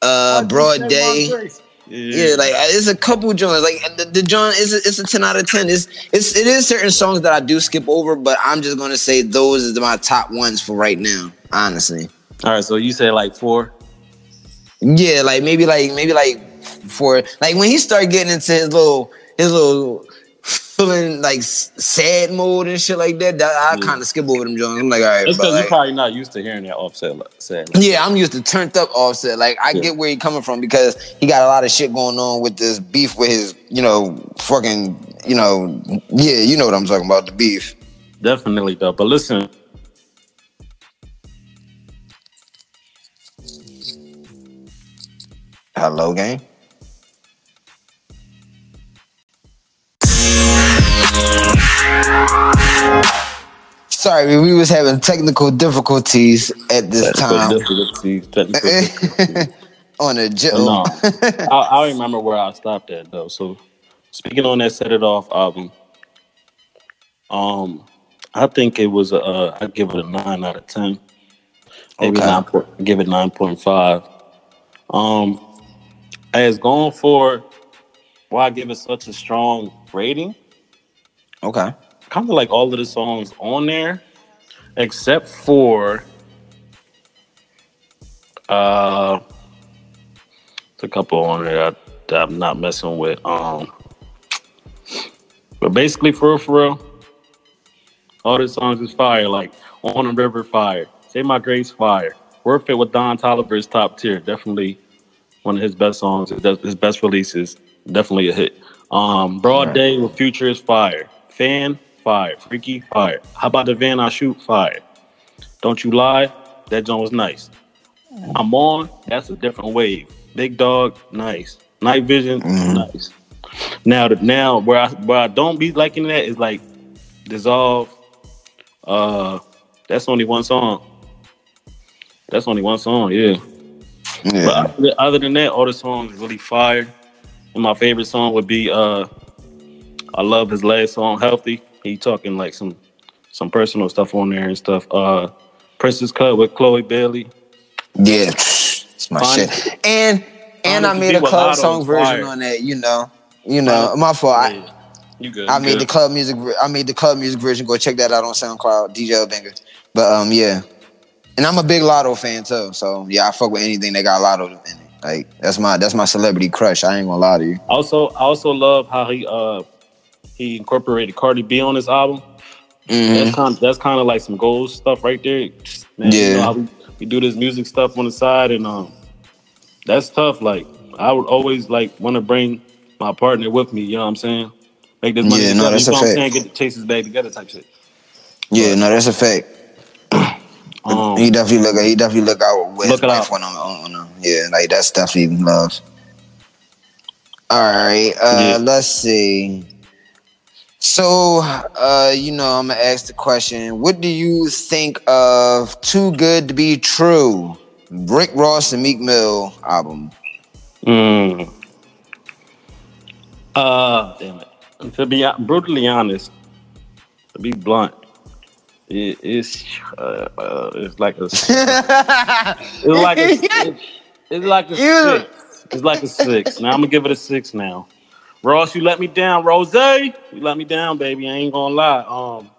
Uh, broad day. Yeah, like uh, it's a couple joints. Like the, the joint is it's a ten out of ten. It's it's it is certain songs that I do skip over, but I'm just gonna say those is my top ones for right now. Honestly, All right, so you say like four. yeah, like maybe like maybe like for like when he started getting into his little his little feeling like sad mode and shit like that, that I Yeah. kind of skip over them joints. I'm like, all right, It's because like- you're probably not used to hearing that offset like, said. Like, yeah, I'm used to turned up offset. Like I Yeah. get where he coming from because he got a lot of shit going on with this beef with his, you know, fucking, you know, yeah, you know what I'm talking about, the beef. Definitely though. But listen, Hello, gang. Sorry, we was having technical difficulties at this time difficulties, technical difficulties. on a Jill. no, I, I remember where I stopped at though. So speaking on that "Set It Off" album, um, I think it was a, uh, I'd give it a nine out of ten. Maybe Okay. nine point, give it nine point five. Um, as going for why I give it such a strong rating, Okay. kind of like all of the songs on there, except for uh, a couple on there that, that I'm not messing with. Um, but basically, for real, for real, all the songs is fire. Like on the river, fire. Say my grace, fire. Worth it with Don Toliver is top tier. Definitely one of his best songs. His best releases. Definitely a hit. Um, Broad Right. Day with Future is fire. Fan, fire. Freaky, fire. How about the Van I Shoot, fire. Don't You Lie, that joint was nice. I'm on, that's a different wave. Big Dog, nice. Night Vision, Mhm. nice. Now, now where I where I don't be liking that is like Dissolve. Uh, that's only one song. That's only one song, yeah. Yeah. But other- other than that, all the songs really fire. And my favorite song would be uh I love his last song, Healthy. He talking like some some personal stuff on there and stuff. Uh Princess Cut with Chloe Bailey. Yeah, it's my Fine. shit. And and Fine I made a club song version on that. You know, you know, my fault. I, Yeah. You good. I you made the club music. I made the club music version. Go check that out on SoundCloud, DJ Banga. But um, yeah, and I'm a big Latto fan too. So yeah, I fuck with anything that got Latto in it. Like that's my that's my celebrity crush. I ain't gonna lie to you. Also, I also love how he uh he incorporated Cardi B on his album. Mhm. That's kind that's kind of like some gold stuff right there. Man, you Yeah. know we, we do this music stuff on the side, and um, that's tough. Like I would always like want to bring my partner with me. You know what I'm saying? Make this money Yeah, no, that's you a know what I'm fact. saying? Get the chases back together type shit. Yeah, no, that's a fact. Um, he definitely look. He definitely look out with Look his wife on him. On him. Yeah, like that's definitely love. All right, uh, Yeah. let's see. So, uh, you know, I'm gonna ask the question: What do you think of "Too Good to Be True"? Rick Ross and Meek Mill album. Mm. Uh, damn it. To be brutally honest, to be blunt, it, it's uh, uh, it's like a it's like a it's, it's like a six. It's like a six. Now I'm gonna give it a six now. Ross, you let me down. Rose, you let me down, baby. I ain't gonna lie. Um,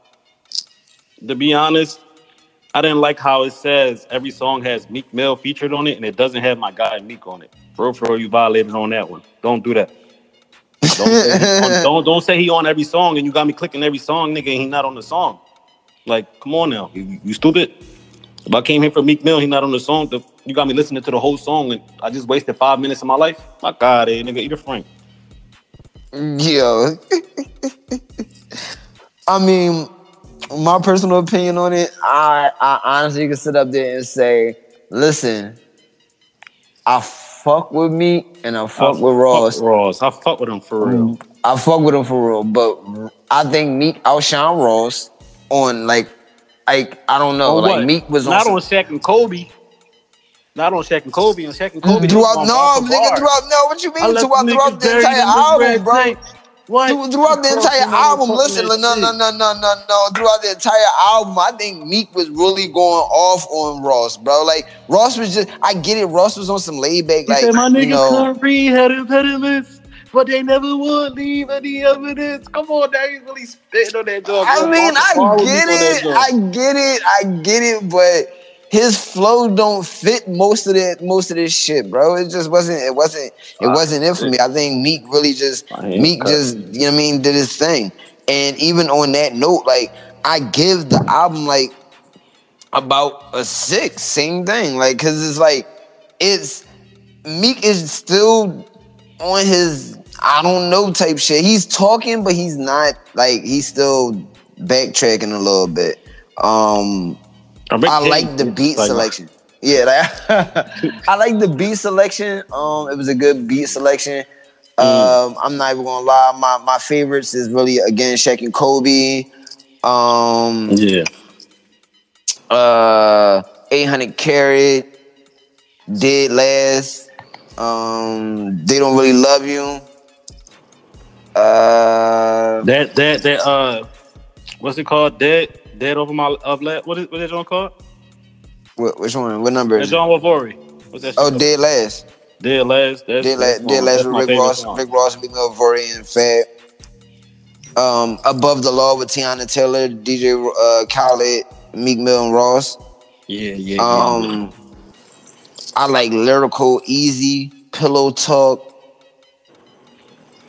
to be honest, I didn't like how it says every song has Meek Mill featured on it, and it doesn't have my guy Meek on it. Bro, real, you violated on that one. Don't do that. Don't say, don't, don't don't say he on every song, and you got me clicking every song, nigga. And he not on the song. Like, come on now, you, you stupid. If I came here for Meek Mill, he not on the song. The, you got me listening to the whole song, and I just wasted five minutes of my life. My God, eh, nigga, eat a frank. Yo, I mean, my personal opinion on it, I, I honestly can sit up there and say, listen, I fuck with me and I fuck I with Ross. Fuck Ross, I fuck with him for real. I fuck with him for real, but I think Meek outshine Ross on like, like I don't know, On like what? Meek was on. not on Shaq and Kobe. Not on Shaq and Kobe. On Shaq and Kobe. they throughout no, on bar for nigga, throughout no, what you mean throughout throughout the entire the album, bro? tank. What? Through- Throughout the entire album, listen, no, no, no, no, no, no, no. Throughout the entire album, I think Meek was really going off on Ross, bro. Like Ross was just, I get it. Ross was on some laid back, He like said my you niggas know. couldn't read, had impediments, but they never would leave any evidence. Come on, now he's really spitting on that dog. I mean, Bar I for bar with get me on that it. I get it, I get it, but his flow don't fit most of that, most of this shit, bro. It just wasn't, it wasn't, it wasn't it for me. I think Meek really just, Meek just, you know what I mean, did his thing. And even on that note, like I give the album like about a six, same thing. Like, cause it's like it's Meek is still on his I don't know type shit. He's talking, but he's not like he's still backtracking a little bit. Um I like the beat Like- selection. Yeah, like, I like the beat selection. Um, it was a good beat selection. Um, I'm not even gonna lie. My my favorites is really again Shaq and Kobe. Um, Yeah. uh, 800 carat, dead last. Um, they don't really love you. Uh, That that that uh, what's it called? Dead dead over my of last. What is what is John called? wh- which one? What number is? John Wavori. What's that? Oh, dead last. dead last. That's, Dead last. Dead last with Rick Ross, song. Rick Ross, Big Mel Vori, and Fat. Um, above the law with Teyana Taylor, DJ uh, Khaled, Meek Mill, and Ross. Yeah, yeah. yeah. Um, I like lyrical, easy, pillow talk.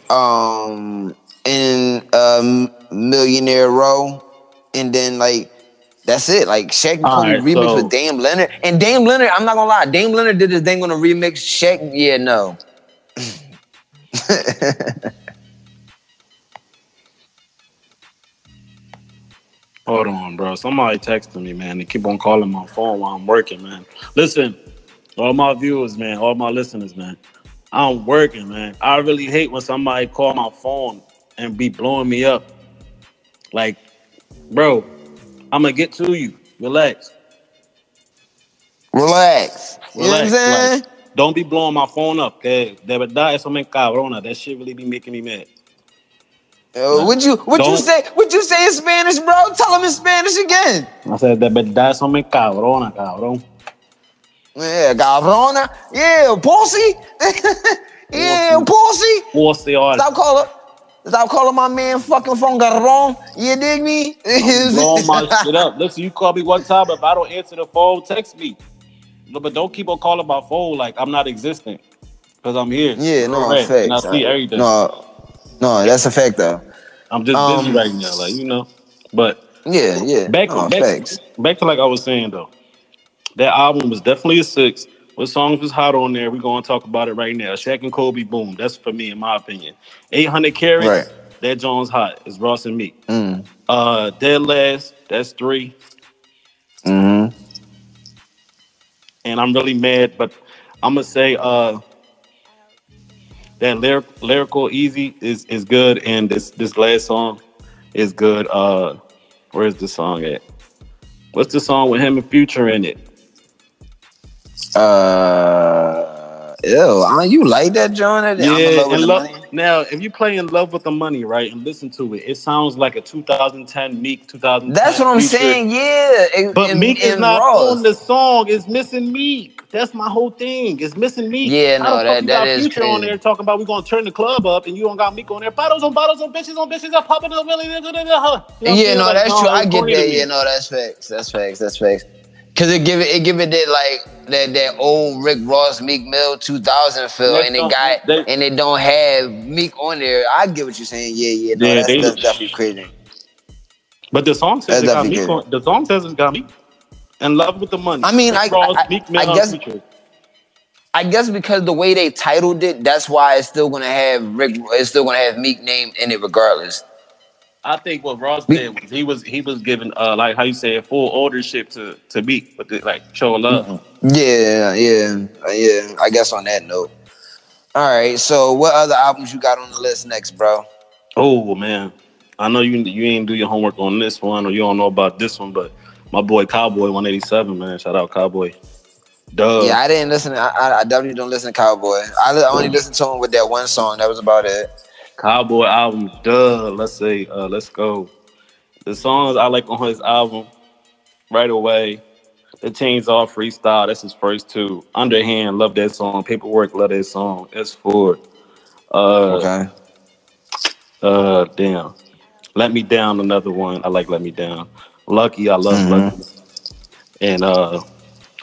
Um, and um, Millionaire Row, and then like that's it. Like Shaq Kobe remix so- with Dame Leonard, and Dame Leonard. I'm not gonna lie, Dame Leonard did his thing on a remix. Shaq, yeah, no. Hold on, bro. Somebody texting me, man. They keep on calling my phone while I'm working, man. Listen, all my viewers, man, all my listeners, man. I'm working, man. I really hate when somebody call my phone and be blowing me up. Like, bro, I'm gonna get to you. Relax. Relax. You know what I'm Relax. saying? like, don't be blowing my phone up, que de verdad eso me cabrona. That shit really be making me mad. Yo, what you what you say? What you say in Spanish, bro? Tell him in Spanish again. I said, de verdad eso me cabrona, cabrón. Yeah, cabrona. Yeah, pussy. yeah, pussy. The order? Stop calling. Stop calling my man fucking phone garron. You dig me? blowing my shit up. Listen, you call me one time. If I don't answer the phone, text me. No, but don't keep on calling my phone like I'm not existent. Because I'm here. yeah, no, Correct. facts. And I see everything. No, no, that's a fact though. I'm just busy um, right now, like you know. But Yeah, yeah. back no, back, facts. back to like I was saying though. That album was definitely a six. What songs was hot on there? We're gonna talk about it right now. Shaq and Kobe, boom. That's for me, in my opinion. 800 carats, Right. that Jones hot. It's Ross and Meek. Mm. Uh, Dead Last, that's three. hmm and I'm really mad, but I'm gonna say uh that lyric, lyrical easy is is good, and this this last song is good. Uh, where's the song at? What's the song with him and Future in it? Uh, ew. Uh, you like that, John? That- Yeah, love and love, now if you play in love with the money, right, and listen to it, it sounds like a 2010 Meek 2010. That's what I'm Future. saying. Yeah, and- But and- Meek is not Ross. on the song. It's missing Meek. That's my whole thing. It's missing Meek. Yeah, no, that- that is Future on there talking about we're gonna turn the club up, and you don't got Meek on there. Bottles on bottles on bitches on bitches are popping up really. You know Yeah, no, Like, that's true. I get that. Yeah, no, that's facts. That's facts. That's facts. Cause it give it, it give it that like that that old Rick Ross Meek Mill 2000 feel, and it got they- and it don't have Meek on there. I get what you're saying. Yeah, yeah, no, Yeah, that's, they- that's definitely crazy. But the song says That's it got Meek on. The song says it got Meek. In love with the money. I mean, Rick I- Ross, I- Meek I guess-. I guess because the way they titled it, that's why it's still gonna have Rick. It's still gonna have Meek name in it regardless. I think what Ross did was he was he was giving uh like how you say full ownership to to Meek, but the, like show love. Yeah, yeah, uh, yeah. I guess on that note. All right. So, what other albums you got on the list next, bro? Oh man, I know you you ain't do your homework on this one, or you don't know about this one, but my boy Cowboy 187, man, shout out Cowboy. Duh. Yeah, I didn't listen. I, I, I definitely don't listen to Cowboy. I li- only listened to him with that one song. That was about it. Cowboy album. Duh. Let's say, uh, let's go. The songs I like on his album, right away. The Chains Off Freestyle. That's his first two. Underhand, love that song. Paperwork, love that song. S4. Uh, Okay. Uh, damn. Let Me Down, another one. I like Let Me Down. Lucky, I love Mhm. Lucky. And uh,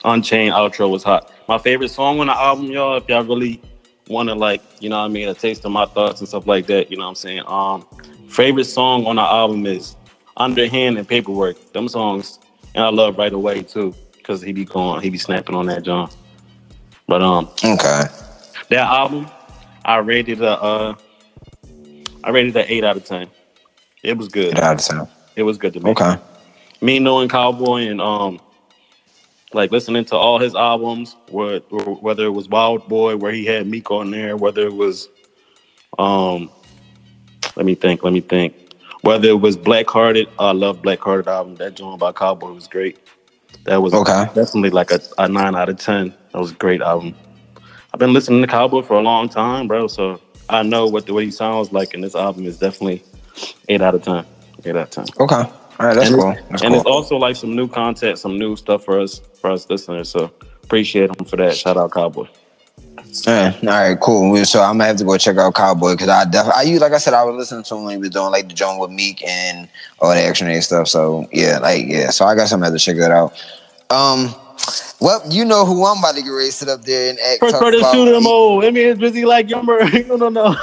Unchained outro was hot. My favorite song on the album, y'all, if y'all really want to like, you know what I mean, a taste of my thoughts and stuff like that, you know what I'm saying? Um, Favorite song on the album is Underhand and Paperwork. Them songs, and I love Right Away too, because he be going, he be snapping on that John. But um, Okay. that album, I rated a uh, I rated a eight out of ten. It was good. Get out of town. It was good to me. Okay. Me knowing Cowboy and um, like listening to all his albums, whe- whether it was Wild Boy, where he had Meek on there, whether it was um, let me think, let me think, whether it was Black Hearted. I love Black Hearted album. That joint by Cowboy was great. That was Okay. definitely like a, a nine out of ten. That was a great album. I've been listening to Cowboy for a long time, bro. So I know what the way he sounds like, and this album is definitely eight out of ten. Eight out of ten. Okay. All right. That's and cool. it's, That's and cool. it's also like some new content, some new stuff for us, for us listeners. So appreciate him for that. Shout out Cowboy. Yeah. All right. Cool. So I'm gonna have to go check out Cowboy because I definitely, I you like I said, I was listening to him when he was doing like the joint with Meek and all the action A stuff. So yeah, like yeah. So I guess I'm gonna have to check that out. Um. Well, you know who I'm about to get ready to sit up there and act. First talk person about- shoot him all. I mean, it's busy like younger. no, no, no.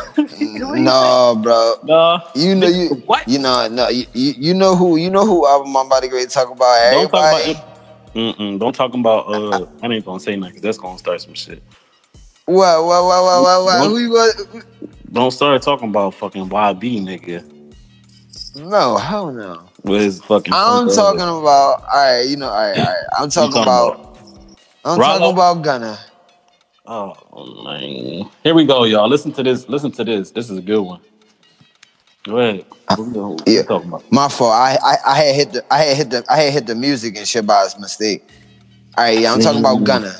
No, bro. no. You know you. What? You know no. You, you you know who you know who album I'm about to get ready to talk about. Don't talk about. Mm-mm, don't talk about. Uh, I ain't gonna say nothing. 'cause that's gonna start some shit. What what what what what what? Who you going? Don't start talking about fucking YB nigga No, hell no. With his fucking. I'm talking about. All right, you know. All right, all right. I'm talking talking about. I'm Rollo? talking about Gunna. Oh man. Here we go, y'all. Listen to this. Listen to this. This is a good one. Go ahead. What we gonna- what we Yeah. talking about? My fault. I, I I had hit the I had hit the I had hit the music and shit by mistake. All right, yeah. I'm talking about Mm. Gunna.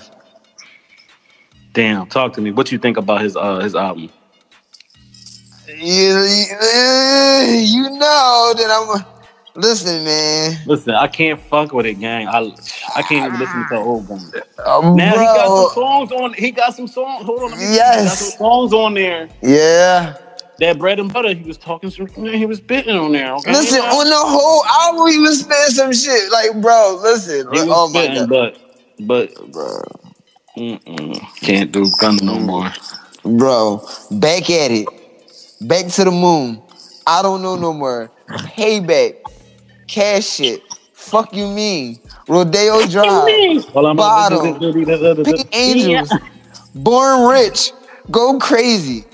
Damn, talk to me. What you think about his uh his album? You, you, you know that I'm. Listen, man. Listen, I can't fuck with it, gang. I I can't even listen to the old one. Um, Now he got some songs on. He got some songs. Hold on, let me see. He Yes. got some songs on there. Yeah. That bread and butter. He was talking some. He was spitting on there. Okay? Listen, on the whole album, he was spitting some shit. Like, bro, listen. he was oh my god, but but bro, mm-mm, can't do gun no more. bro. Back at it. Back to the moon. I don't know no more. Payback. Cash it. Fuck you mean. Rodeo Drive. Hold on, Pink Angels. Born Rich. Go crazy.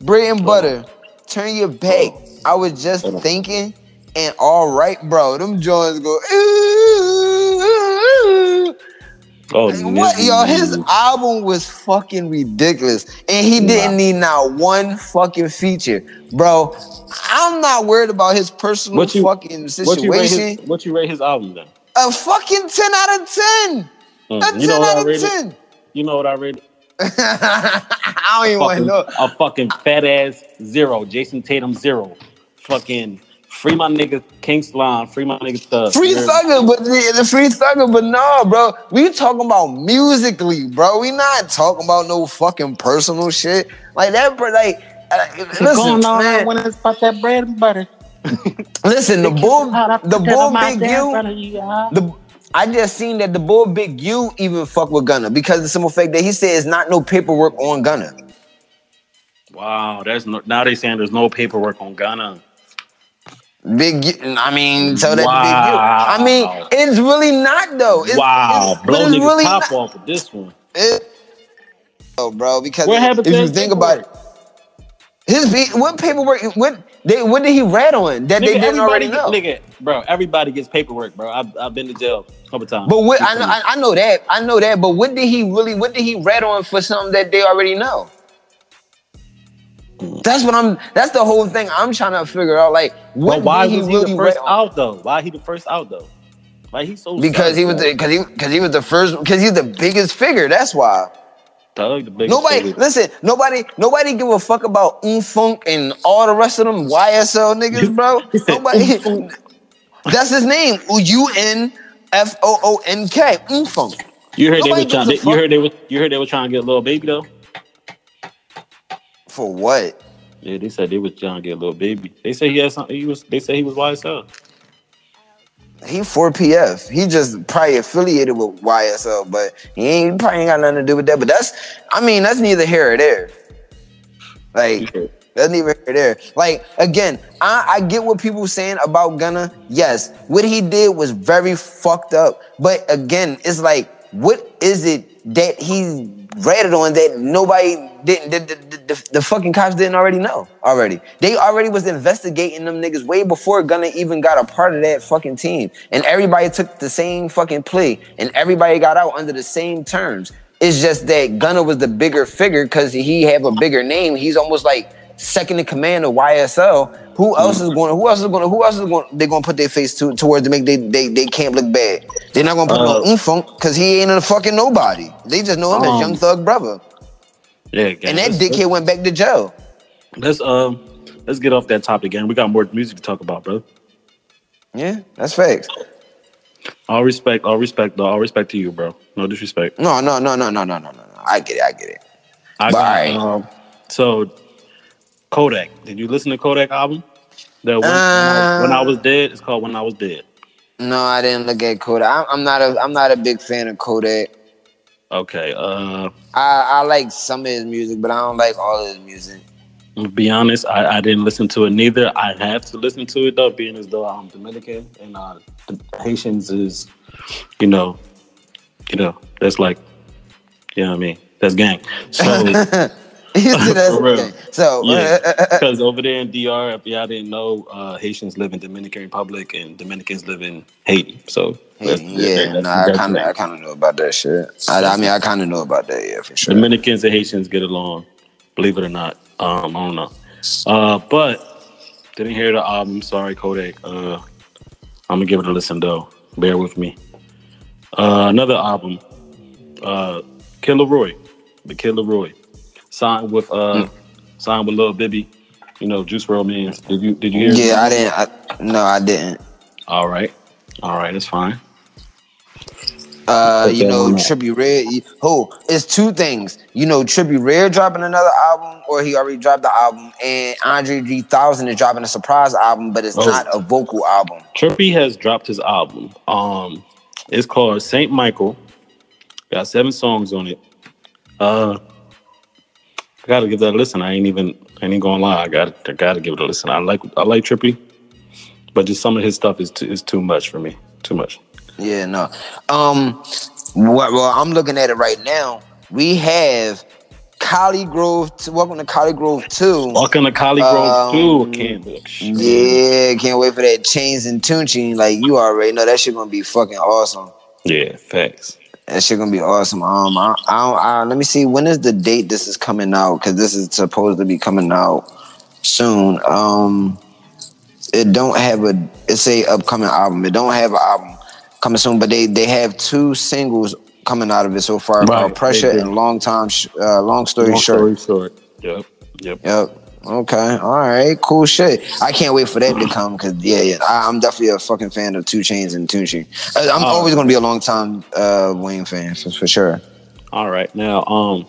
Bread and butter. Turn your back. I was just thinking, and all right, bro. Them joints go. "Ooh." Oh, What y'all? His album was fucking ridiculous, and he didn't need not one fucking feature, bro. I'm not worried about his personal What you- fucking What you situation. his? What you rate his album then? A fucking ten out of ten. Mm, A ten You know out of ten. You know what I rated? I don't even want to Fucking, know. a fucking fat ass zero. Jayson Tatum zero. Fucking free my nigga King Slime. Free my nigga Thug. Free thugger, but the, the free thugger, but no, bro. We talking about musically, bro. We not talking about no fucking personal shit like that. Bro, like, uh, listen, Going on man, when it's about that bread and butter. listen. The bull, the bull, big you. you. The I just seen that the bull big U even fuck with Gunna because of the simple fact that he said it's not no paperwork on Gunna. Wow, that's no, now they saying there's no paperwork on Gunna. Big I mean, so that Wow. I mean, it's really not though. It's, wow, it's, blow it's niggas really top not, off with this one. it, oh, bro. Because if you think about it, his beat, what paperwork? What they? What did he rat on that they didn't already know? nigga, bro. Everybody gets paperwork, bro. I've, I've been to jail a couple times. But what I know, I, I know that, I know that. But what did he really? What did he rat on for something that they already know? That's what I'm. That's the whole thing I'm trying to figure out. Like, what But why he was he really the first out though? Why he the first out though? Like he's so Because he was the because he because he was the first because he's the biggest figure. That's why. Nobody figure. listen. Nobody nobody give a fuck about Funk and all the rest of them YSL niggas, bro. Nobody. That's his name. U N F O O N K. Funk. You heard they were trying. a You heard they was. You heard they was trying to get a little baby though. For what? Yeah, they said they was trying to get a little baby. They said he had something. He was. They said he was YSL. He for PF. He just probably affiliated with YSL, but he ain't he probably ain't got nothing to do with that. But that's I mean, that's neither here or there. Like That's neither here nor there. Like again, I, I get what people saying about Gunna. Yes, what he did was very fucked up. But again, it's like, what is it that he ratted on that nobody didn't the, the, the, the fucking cops didn't already know already. They already was investigating them niggas way before Gunna even got a part of that fucking team. And everybody took the same fucking plea and everybody got out under the same terms. It's just that Gunna was the bigger figure because he have a bigger name. He's almost like second in command of YSL. Who else is going? Who else is going? Who else is going? They're going to put their face to towards to make they they they can't look bad. They're not going to put Uh, no Unfoonk because he ain't a fucking nobody. They just know him Um, as Young Thug brother. Yeah. And that dickhead went back to jail. Let's um, let's get off that topic again. We got more music to talk about, bro. Yeah, that's facts. All respect, all respect, though. All respect to you, bro. No disrespect. No, no, no, no, no, no, no, no. no. I get it. I get it. I But got, alright. um, so Kodak. Did you listen to Kodak album? The when, Uh, when I was dead. It's called When I Was Dead. No, I didn't look at Kodak. I'm, I'm not a I'm not a big fan of Kodak. Okay. Uh, I, I like some of his music, but I don't like all of his music. to be honest, I, I didn't listen to it neither. I have to listen to it though, being as though I'm Dominican and uh, the Haitians is, you know, you know, that's like, you know what I mean? That's gang. So. That's For real. okay. So Yeah. Because over there in DR, if y'all didn't know, uh, Haitians live in Dominican Republic and Dominicans live in Haiti. So that's- yeah, I kind of. I kind of know about that shit. I, I mean, I kind of know about that, yeah, for sure. Dominicans and Haitians get along, believe it or not. Um, I don't know. Uh, but didn't hear the album. Sorry, Kodak. Uh, I'm gonna give it a listen though. Bear with me. Uh, another album, uh, Killer Roy, the Killer Roy, signed with uh, signed with Lil Bibby. You know, Juice WRLD Man. Did you did you hear? Yeah, I didn't. I, no, I didn't. All right, all right, it's fine. Uh, you know. Trippie Redd. Oh, it's two things. You know, Trippie Redd dropping another album, or he already dropped the album, and Andre 3000 is dropping a surprise album, but it's Oh. not a vocal album. Trippie has dropped his album. Um, it's called Saint Michael. Got seven songs on it. Uh, gotta give that a listen. I ain't even, I ain't gonna lie. I got, I gotta give it a listen. I like, I like Trippie, but just some of his stuff is too, is too much for me. Too much. Yeah, no. Um, well, I'm looking at it right now. We have ColleGrove. Welcome to ColleGrove Two. Welcome to ColleGrove Um. Can't, shit. Yeah, can't wait for that Chainz and Tunechi. Like you already know, that shit gonna be fucking awesome. yeah, facts. That shit gonna be awesome. Um, I, I, I, let me see when is the date this is coming out because this is supposed to be coming out soon. Um, it don't have a it's a upcoming album. It don't have an album coming soon, but they they have two singles coming out of it so far Right, called Pressure and Long Time. Sh- Uh, long story Long short. story short. Yep. Yep. Yep. Okay. All right. Cool shit. I can't wait for that to come because yeah, yeah. I, I'm definitely a fucking fan of Two Chainz and Tunechi. I- I'm Oh. always gonna be a long time uh, Wayne fan for, for sure. All right. Now, um,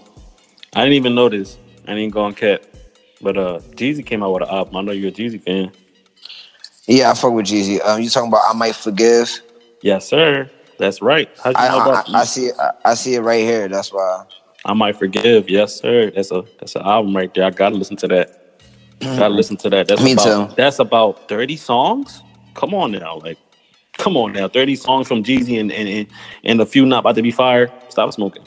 I didn't even notice. I didn't go on cat, but uh, Jeezy came out with an album. I know you're a Jeezy fan. Yeah, I fuck with Jeezy. Um, you talking about I might forgive? Yes, sir. That's right. I I, about I, I see it. I, I see it right here. That's why. I might forgive. Yes, sir. That's a that's an album right there. I gotta listen to that. Gotta listen to that. That's Me about, too. That's about thirty songs. Come on now, like, come on now. Thirty songs from Jeezy and and and, a few not about to be fired. Stop smoking.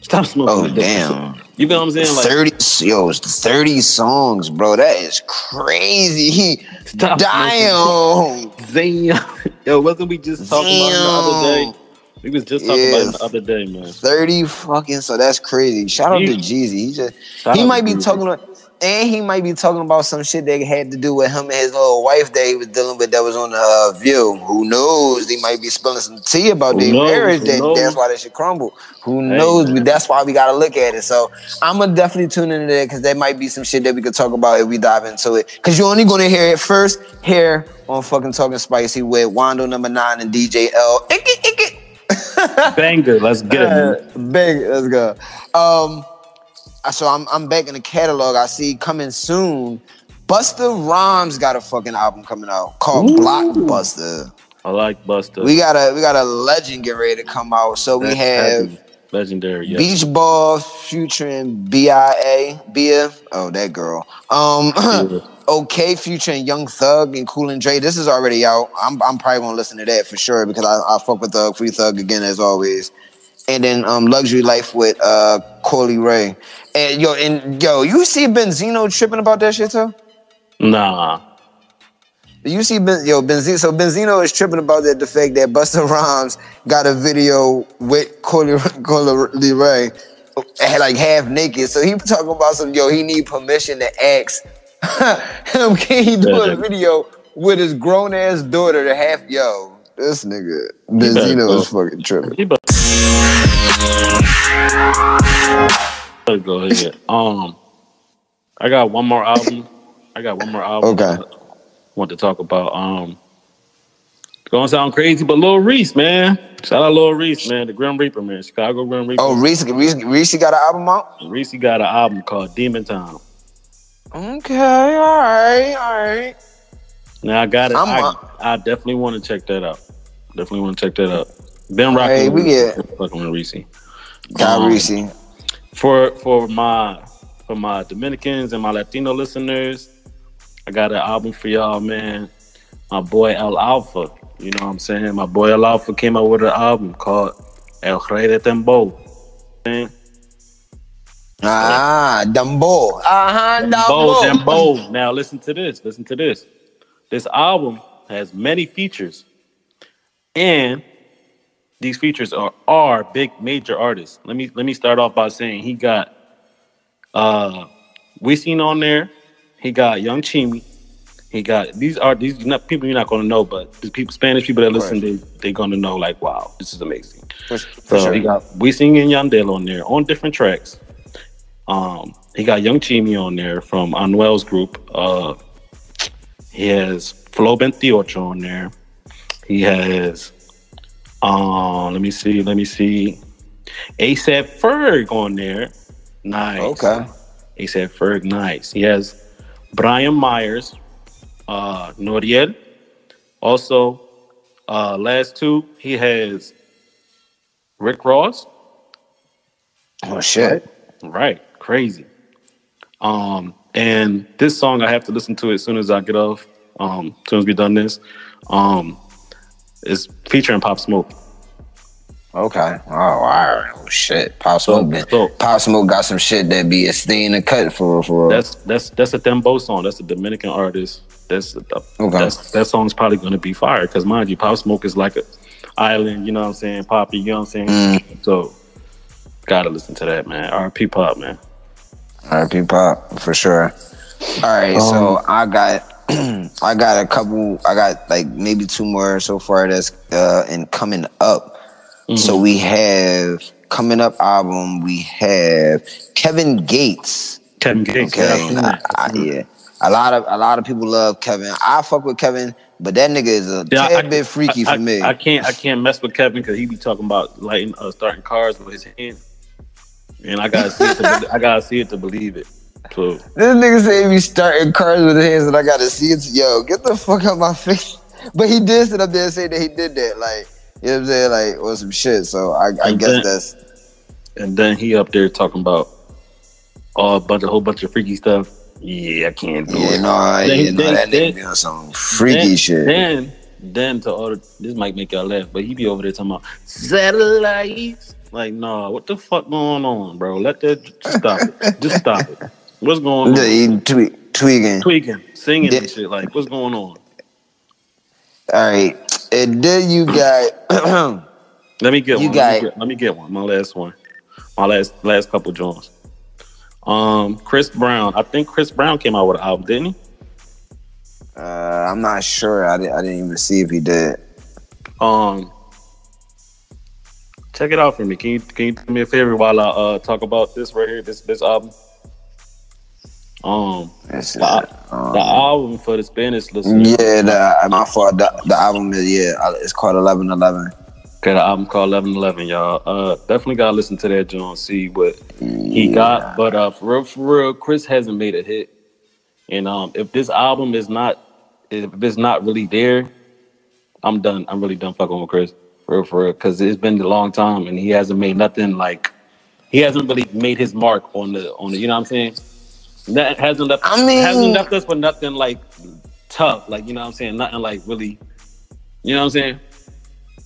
Stop smoking. Oh damn. You feel what I'm saying? Like, Thirty yo, thirty songs, bro. That is crazy. stop Damn. Damn. Yo, wasn't we just talking about the other day? We was just talking about it the other day, man. Thirty fucking. So that's crazy. Shout out to Jeezy. Jeezy. He just Shout he might be talking about, and he might be talking about some shit that had to do with him and his little wife that he was dealing with that was on the uh, View. Who knows? They might be spilling some tea about their marriage. That, knows? that's why they should crumble. Who Hey, knows? man. That's why we gotta look at it. So I'm gonna definitely tune into that because there might be some shit that we could talk about if we dive into it. Because you're only gonna hear it first here on fucking Talking Spicy with Wando number nine and DJ L. Ick it, ick it. Banga. Let's get it. man. Uh, big. Let's go. Um, so I'm I'm back in the catalog. I see coming soon. Busta Rhymes got a fucking album coming out called Ooh. Blockbusta. I like Busta. We got a we got a legend get ready to come out. So we That's have heavy. legendary. Yeah. Beach Ball featuring BIA, Bia. Oh, that girl. Um, Yeah. okay, featuring Young Thug and Cool and Dre. This is already out. I'm I'm probably gonna listen to that for sure because I, I fuck with Thug Free Thug again as always. And then um, Luxury Life with uh Coi Leray. And yo, and yo, you see Benzino tripping about that shit too? Nah. You see, ben, yo, Benzino. So Benzino is tripping about that the fact that Busta Rhymes got a video with Corley, Coi Leray, like half naked. So he talking about some yo. He need permission to ask him. Can he do a video with his grown ass daughter to half? Yo, this nigga Benzino is fucking tripping. Better go ahead. Um, I got one more album. I got one more album. Okay. I want to talk about. Um, gonna sound crazy, but Lil Reese, man. Shout out Lil Reese, man. The Grim Reaper, man. Chicago Grim Reaper. Oh, Reese, Reese, Reese got an album out. Reese got an album called Demon Time. Okay, all right, all right. Now I got it. I, I definitely want to check that out. Definitely want to check that out. Been rocking. Hey, we get- fucking with Reese. Got Um, Reese. for for my for my Dominicans and my Latino listeners, I got an album for y'all, man. My boy El Alfa, you know what I'm saying? My boy El Alfa came out with an album called El Rey de Tembo. Man, Ah, Dumbo. Uh-huh, Bo Dumbo. Now listen to this. Listen to this. This album has many features, and these features are are big major artists. Let me let me start off by saying he got uh Wisin on there. He got Young Chimi. He got these are these not people you're not gonna know, but these people Spanish people that listen, they they gonna know like wow, this is amazing. For, for So sure. he got Wisin and Yandel on there on different tracks. Um, he got Young Chimi on there from Anuel's group. Uh, he has Flo 28 on there. He has, um, let me see, let me see, ASAP Ferg on there. Nice. Okay. ASAP Ferg, nice. He has Bryant Myers, uh, Noriel. Also, uh, last two, he has Rick Ross. Oh shit. Right, crazy. Um, and this song I have to listen to it as soon as I get off. Um, as soon as we done this, um, is featuring Pop Smoke. Okay. Oh, all right. Oh shit. Pop Smoke. been- so- Pop Smoke got some shit that be a stain a cut for for. That's that's that's a dembow song. That's a Dominican artist. That's Okay. that's that song's probably gonna be fire because mind you, Pop Smoke is like a island. You know what I'm saying? Poppy. You know what I'm saying? Mm. So gotta listen to that, man. R.P. Pop, man. R.I.P. Pop for sure. All right. Um, so I got. I got a couple. I got like maybe two more so far. That's uh and coming up. So Mm-hmm. we have coming up album. We have Kevin Gates. Kevin Gates. Okay, yeah, I've I- yeah. A lot of a lot of people love Kevin. I fuck with Kevin, but that nigga is a Yeah, tad I- bit freaky I, for me. I, I can't I can't mess with Kevin because he be talking about lighting uh, starting cars with his hand, and I gotta see it. To, I gotta see it to believe it. So this nigga say he be starting cars with his hands, and I gotta see it. Yo, get the fuck out my face. But he did sit up there and say that he did that. Like, you know what I'm saying? Like, or some shit. So I, I guess then- that's and then he up there talking about oh, a bunch a whole bunch of freaky stuff. Yeah, I can't do yeah, it. no, Then- yeah, no, then- that nigga on some freaky then, shit. Then then to all the, this might make y'all laugh, but he be over there talking about satellites. Like, nah, what the fuck going on, bro? Let that just stop it. Just stop it. What's going on? Tweak, tweaking. tweaking, singing Yeah. and shit. Like, what's going on? All right, and then you got. Let me get You one. got let, me get, let me get one. My last one. My last last couple joints. Um, Chris Brown. I think Chris Brown came out with an album, didn't he? uh, I'm not sure. I, didn't- I didn't even see if he did. Um, check it out for me. Can you can you do me a favor while I uh talk about this right here? This this album. Um, That's it. the, Um, the album for the Spanish listeners. Yeah, the, my fault. The, the album is yeah, uh, it's called Eleven Eleven. Got an album called Eleven Eleven, y'all. Uh, definitely gotta listen to that John. See what he got. But uh, for real, for real, Chris hasn't made a hit. And um, if this album is not, if it's not really there, I'm done. I'm really done fucking with Chris. For real, for real, because it's been a long time and he hasn't made nothing like he hasn't really made his mark on the on the. You know what I'm saying? That hasn't left. I mean- hasn't left us with nothing like tough. Like you know what I'm saying? Nothing like really. You know what I'm saying?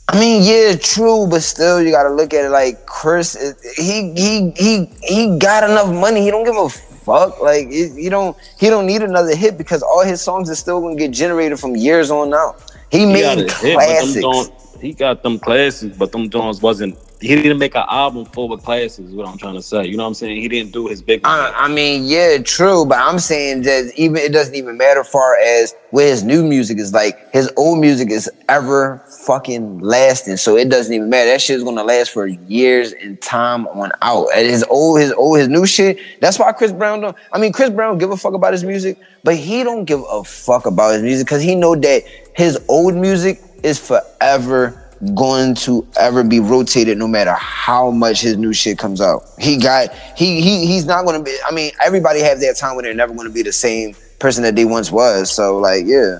I mean, yeah, true, but still, you gotta look at it like Chris. is- He he he he got enough money. He don't give a fuck. Like it, you don't. He don't need another hit because all his songs are still gonna get generated from years on out. He He made a hit, classics. he got them classics, but them Jones wasn't. He didn't make an album full of classics. Is what I'm trying to say. You know what I'm saying? He didn't do his big. Uh, I, I mean, yeah, true, but I'm saying that even it doesn't even matter far as where his new music is like his old music is ever fucking lasting. So it doesn't even matter. That shit's gonna last for years and time on out. And his old, his old, his new shit. That's why Chris Brown don't. I mean, Chris Brown give a fuck about his music, but he don't give a fuck about his music because he know that his old music is forever going to ever be rotated no matter how much his new shit comes out. He got he he he's not gonna be I mean everybody have that time when they're never gonna be the same person that they once was. So like yeah.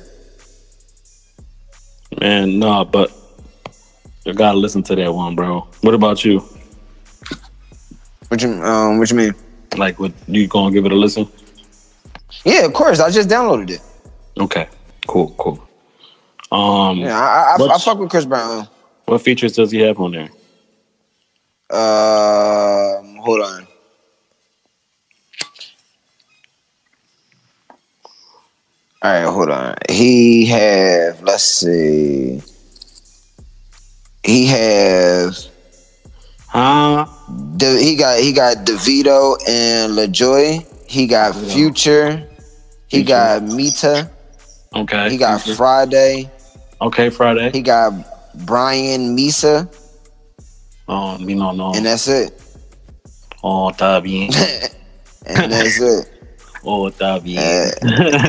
Man, nah, but you gotta listen to that one, bro. What about you? What you um what you mean? Like, what you gonna give it a listen? Yeah, of course. I just downloaded it. Okay, cool, cool. Um, Yeah, I, I, I fuck with Chris Brown. What features does he have on there? Um hold on. All right, hold on. He have let's see. He have Huh? De, he got he got Davido and Lojay. He got Future. He Future. got Mita. Okay. He got Friday. okay Friday. He got Brian Misa, Oh, me no no. and that's it. Oh, está bien. And that's it. Oh, está bien. Eh.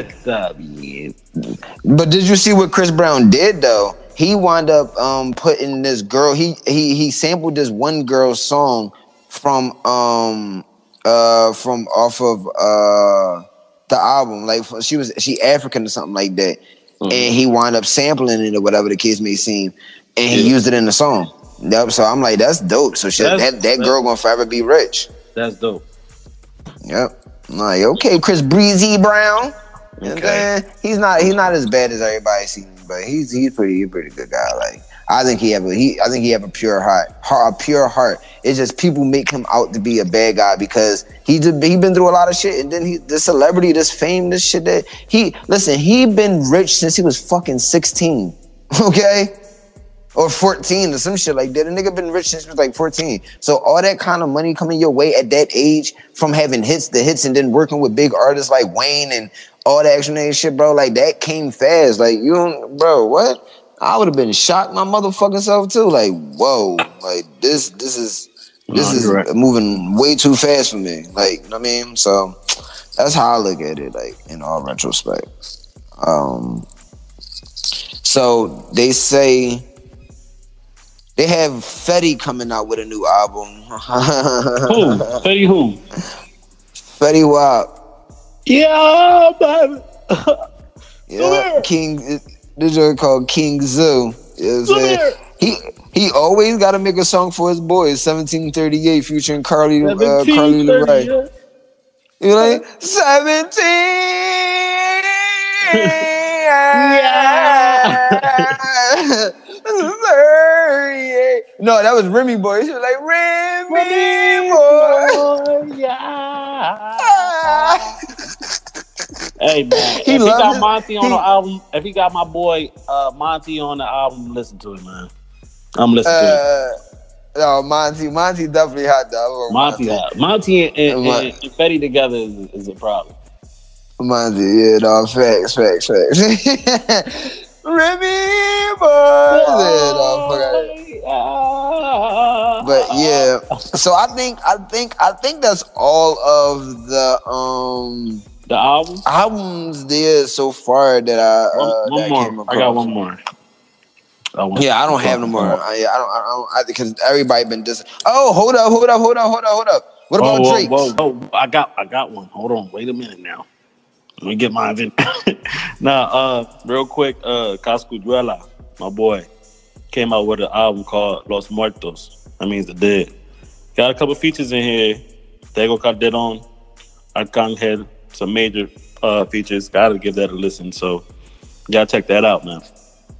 Está bien. But did you see what Chris Brown did though? He wound up um putting this girl. He he he sampled this one girl's song from um uh from off of uh the album. Like she was she African or something like that, Mhm. and he wound up sampling it or whatever the case may seem, and he Yeah. used it in the song. Yep. So I'm like, that's dope. So shit, that that girl gonna forever be rich. That's dope. Yep. I'm like, okay, Chris Breezy Brown. You know what Okay. He's not he's not as bad as everybody sees, but he's he's pretty he's a pretty good guy. Like I think he have a he I think he have a pure heart, heart a pure heart. It's just people make him out to be a bad guy because he did, he been through a lot of shit, and then he celebrity, this fame, this shit that he listen. He been rich since he was fucking sixteen. Okay. Or 14 or some shit like that. A nigga been rich since he was like 14. So all that kind of money coming your way at that age from having hits, the hits, and then working with big artists like Wayne and all that action shit, bro. Like that came fast. Like you don't, bro, what? I would have been shocked my motherfucking self too. Like, whoa, like this, this is this No, is right. moving way too fast for me. Like, you know what I mean? So that's how I look at it, like in all retrospect. Um so they say they have Fetty coming out with a new album. Who? Fetty who? Fetty Wap. Yeah, baby. Yeah. King. This joint called King Zoo. You know what I'm Come saying? He he always got to make a song for his boys. 1738 featuring Carly uh, Carly 1730, LeRae. yeah. You know, like, 17. yeah. No, that was Remy Boy. She was like, Remy Boy. Hey man, He if he got it. Monty on He- the album, if he got my boy uh, Monty on the album, listen to it, man. I'm listening to it. Uh, no, Monty. Monty definitely hot though. Love Monty, hot. Monty and, and, Mon- and, and Fetty together is, is a problem. Monty, yeah, no, facts, facts, facts. Remy Boy. Yeah, no, fuck out of here. But yeah, so I think I think I think that's all of the um the album. albums there so far that I One, uh, one that more. came I got one more. I Yeah, I don't have no more. I, I don't. I don't. Because everybody been dis. Oh, hold up, hold up, hold up, hold up, hold up. What Whoa, about whoa, Drake? whoa, whoa. I got, I got one. Hold on, wait a minute now. Let me get mine. In. now, uh, real quick, uh, Cosculluela, my boy. came out with an album called Los Muertos. That means the dead. Got a couple features in here. Tego Calderon, Arcangel, some major uh, features. Gotta give that a listen. So, y'all check that out, man.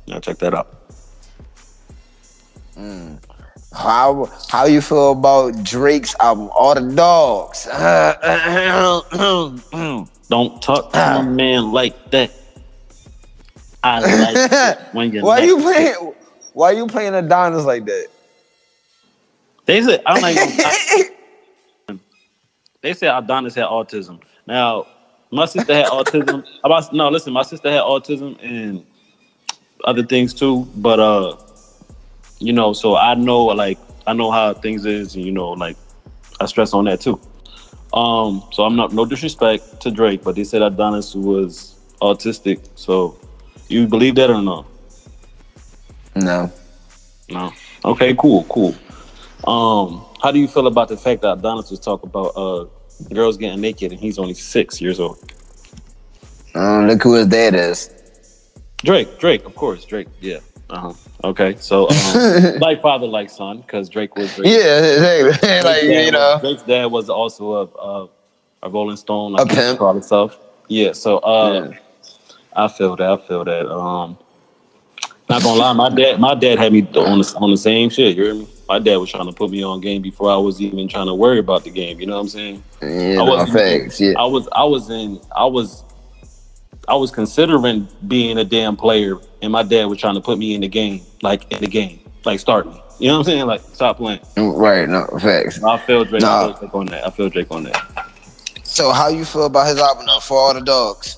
Y'all check that out. How how you feel about Drake's album, All the Dogs? Don't talk to my man like that. I like it when you why you playing? Why you playing Adonis like that? They said I'm even, I- they said Adonis had autism. Now, my sister had autism. About no, listen, my sister had autism and other things too. But uh, you know, so I know like I know how things is, and you know, like I stress on that too. Um, so I'm not no disrespect to Drake, but they said Adonis was autistic. So you believe that or no? No. No. Okay, cool, cool. Um, how do you feel about the fact that Adonis was talking about uh girls getting naked and he's only six years old? Um, look who his dad is. Drake, Drake, of course, Drake. Yeah. Uh huh. Okay, so um, like father, like son, because Drake was. Drake. Yeah, exactly. like dad you know, was, Drake's dad was also a a, a Rolling Stone, A like he pimp. called himself. Yeah. So uh, Yeah. I feel that. I feel that. Um, not gonna lie, my dad, my dad had me on the, on the same shit. You hear me? My dad was trying to put me on game before I was even trying to worry about the game. You know what I'm saying? yeah, I wasn't- facts. Yeah, I was I was in I was I was considering being a damn player, and my dad was trying to put me in the game, like in the game, like start me. You know what I'm saying? Like stop playing. right. No facts. I feel Drake. I feel Drake on that. I feel Drake on that. So, how you feel about his album though? For all the dogs.